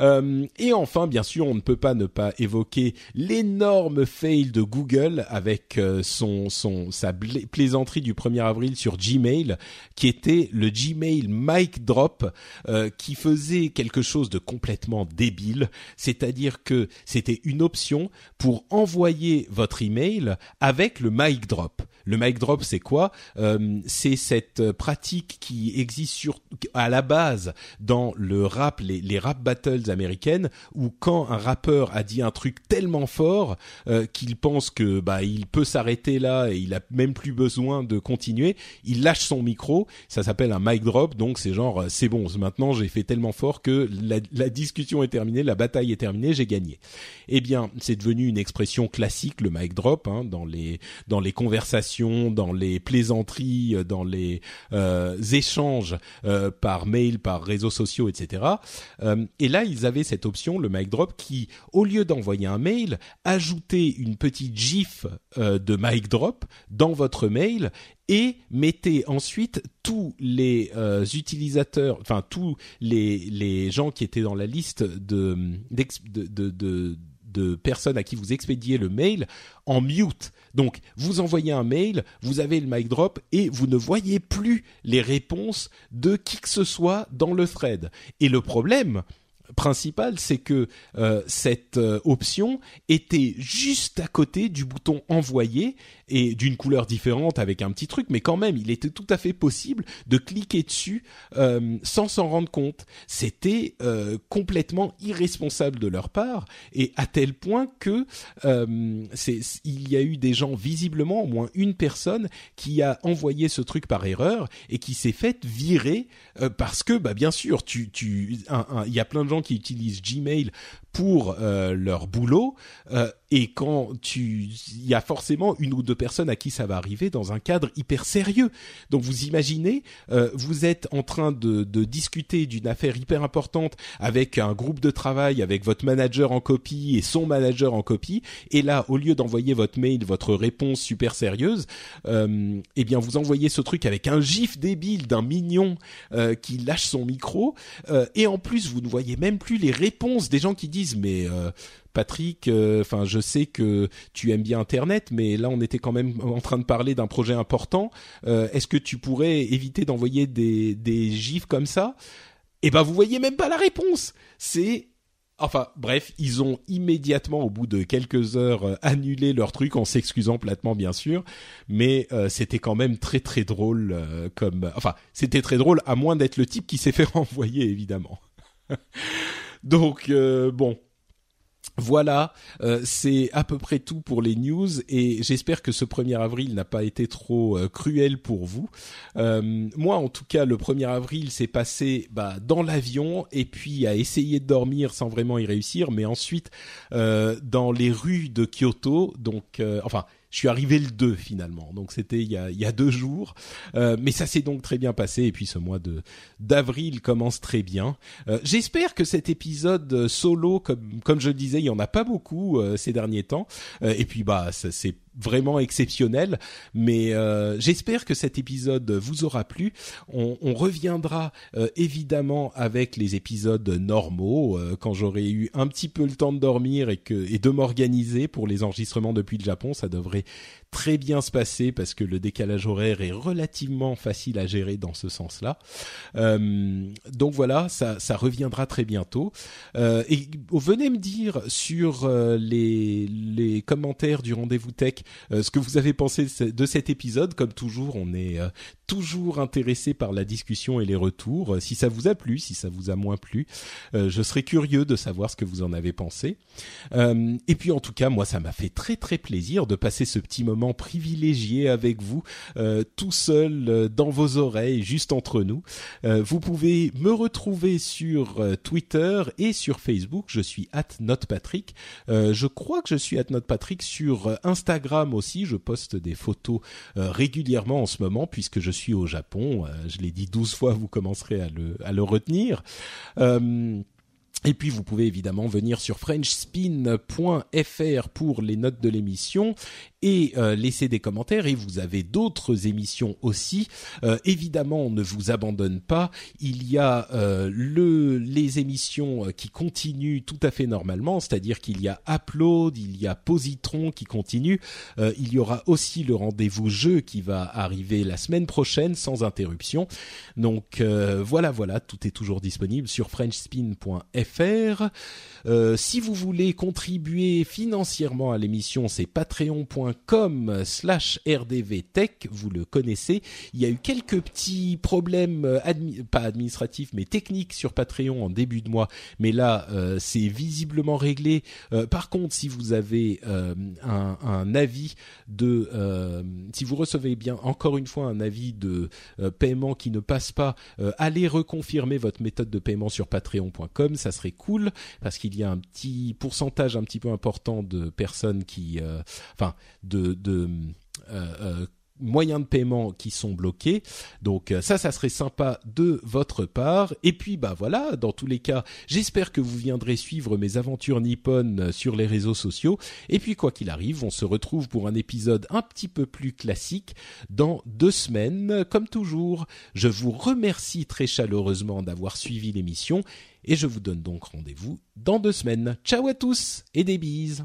Euh, et enfin, bien sûr, on ne peut pas ne pas évoquer l'énorme fail de Google avec euh, son, son sa plaisanterie du 1er avril sur Gmail, qui était le Gmail mic drop, euh, qui faisait quelque chose de complètement débile, c'est-à-dire que c'était une option pour envoyer votre email avec le mic drop. Le mic drop, c'est quoi euh, C'est cette pratique qui existe sur, à la base dans le rap, les, les rap battles américaines, où quand un rappeur a dit un truc tellement fort euh, qu'il pense que bah il peut s'arrêter là et il a même plus besoin de continuer, il lâche son micro. Ça s'appelle un mic drop, donc c'est genre euh, c'est bon, maintenant j'ai fait tellement fort que la, la discussion est terminée, la bataille est terminée, j'ai gagné. Eh bien, c'est devenu une expression classique, le mic drop, hein, dans les dans les conversations dans les plaisanteries, dans les échanges par mail, par réseaux sociaux, etc. et là, ils avaient cette option, le mic drop, qui, au lieu d'envoyer un mail, ajoutait une petite gif de mic drop dans votre mail et mettez ensuite tous les euh, utilisateurs, enfin tous les, gens qui étaient dans la liste de, personnes à qui vous expédiez le mail en mute. Donc, vous envoyez un mail, vous avez le mic drop et vous ne voyez plus les réponses de qui que ce soit dans le thread. Et le problème, principal, c'est que euh, cette euh, option était juste à côté du bouton envoyer et d'une couleur différente avec un petit truc, mais quand même, il était tout à fait possible de cliquer dessus euh, sans s'en rendre compte. C'était euh, complètement irresponsable de leur part, et à tel point que euh, il y a eu des gens visiblement, au moins une personne, qui a envoyé ce truc par erreur et qui s'est fait virer parce que, bah bien sûr, tu, tu, il y a plein de gens qui utilisent Gmail pour euh, leur boulot euh, et quand tu il y a forcément une ou deux personnes à qui ça va arriver dans un cadre hyper sérieux. Donc vous imaginez euh, vous êtes en train de, de discuter d'une affaire hyper importante avec un groupe de travail avec votre manager en copie et son manager en copie. Et là au lieu d'envoyer votre mail votre réponse super sérieuse eh bien vous envoyez ce truc avec un gif débile d'un mignon qui lâche son micro. Et en plus vous ne voyez même plus les réponses des gens qui disent mais euh, Patrick, euh, je sais que tu aimes bien Internet, mais là, on était quand même en train de parler d'un projet important. Euh, est-ce que tu pourrais éviter d'envoyer des, des gifs comme ça? Eh ben, vous voyez même pas la réponse. C'est Enfin, bref, ils ont immédiatement, au bout de quelques heures, annulé leur truc en s'excusant platement, bien sûr. Mais c'était quand même très très drôle, comme. Enfin, c'était très drôle, à moins d'être le type qui s'est fait renvoyer, évidemment. Donc euh, bon, voilà, euh, c'est à peu près tout pour les news et j'espère que ce 1er avril n'a pas été trop euh, cruel pour vous. moi, en tout cas, le 1er avril s'est passé bah, dans l'avion et puis à essayer de dormir sans vraiment y réussir, mais ensuite dans les rues de Kyoto. Donc, enfin, je suis arrivé le 2 finalement, donc c'était il y a, il y a deux jours. Euh, mais ça s'est donc très bien passé et puis ce mois de d'avril commence très bien. Euh, J'espère que cet épisode solo, comme comme je le disais, il y en a pas beaucoup euh, ces derniers temps. Euh, et puis bah c'est vraiment exceptionnel. Mais euh, j'espère que cet épisode vous aura plu. On, reviendra euh, évidemment avec les épisodes normaux euh, quand j'aurai eu un petit peu le temps de dormir et que et de m'organiser pour les enregistrements depuis le Japon. Ça devrait très bien se passer parce que le décalage horaire est relativement facile à gérer dans ce sens-là. Euh, donc voilà, ça, ça reviendra très bientôt. Euh, et venez me dire sur euh, les, les commentaires du rendez-vous tech ce que vous avez pensé de cet épisode. Comme toujours, on est toujours intéressé par la discussion et les retours. Si ça vous a plu, si ça vous a moins plu, je serais curieux de savoir ce que vous en avez pensé. et puis en tout cas, moi, ça m'a fait très très plaisir de passer ce petit moment privilégié avec vous, euh, tout seul euh, dans vos oreilles, juste entre nous. Euh, vous pouvez me retrouver sur Twitter et sur Facebook. Je suis @notepatrick. je crois que je suis @notepatrick sur Instagram aussi. Je poste des photos régulièrement en ce moment puisque je suis au Japon. je l'ai dit 12 fois, vous commencerez à le, à le retenir. Et puis vous pouvez évidemment venir sur frenchspin.fr pour les notes de l'émission et euh, laisser des commentaires et vous avez d'autres émissions aussi. Euh, évidemment, on ne vous abandonne pas. Il y a euh, le les émissions qui continuent tout à fait normalement, c'est-à-dire qu'il y a Upload, il y a Positron qui continue. il y aura aussi le rendez-vous jeu qui va arriver la semaine prochaine sans interruption. Donc voilà, voilà, tout est toujours disponible sur frenchspin.fr. si vous voulez contribuer financièrement à l'émission, c'est patreon.com com slash rdvtech, vous le connaissez. Il y a eu quelques petits problèmes, euh, pas administratifs, mais techniques sur Patreon en début de mois, mais là, euh, c'est visiblement réglé. Euh, par contre, si vous avez un, un, avis de... si vous recevez bien, encore une fois, un avis de paiement qui ne passe pas, allez reconfirmer votre méthode de paiement sur patreon.com, ça serait cool, parce qu'il y a un petit pourcentage un petit peu important de personnes qui... enfin, de, euh, euh, moyens de paiement qui sont bloqués. Donc ça, ça serait sympa de votre part. Et puis bah voilà, dans tous les cas, j'espère que vous viendrez suivre mes aventures nippones sur les réseaux sociaux. Et puis quoi qu'il arrive, on se retrouve pour un épisode un petit peu plus classique dans deux semaines. Comme toujours, je vous remercie très chaleureusement d'avoir suivi l'émission et je vous donne donc rendez-vous dans deux semaines. Ciao à tous et des bises.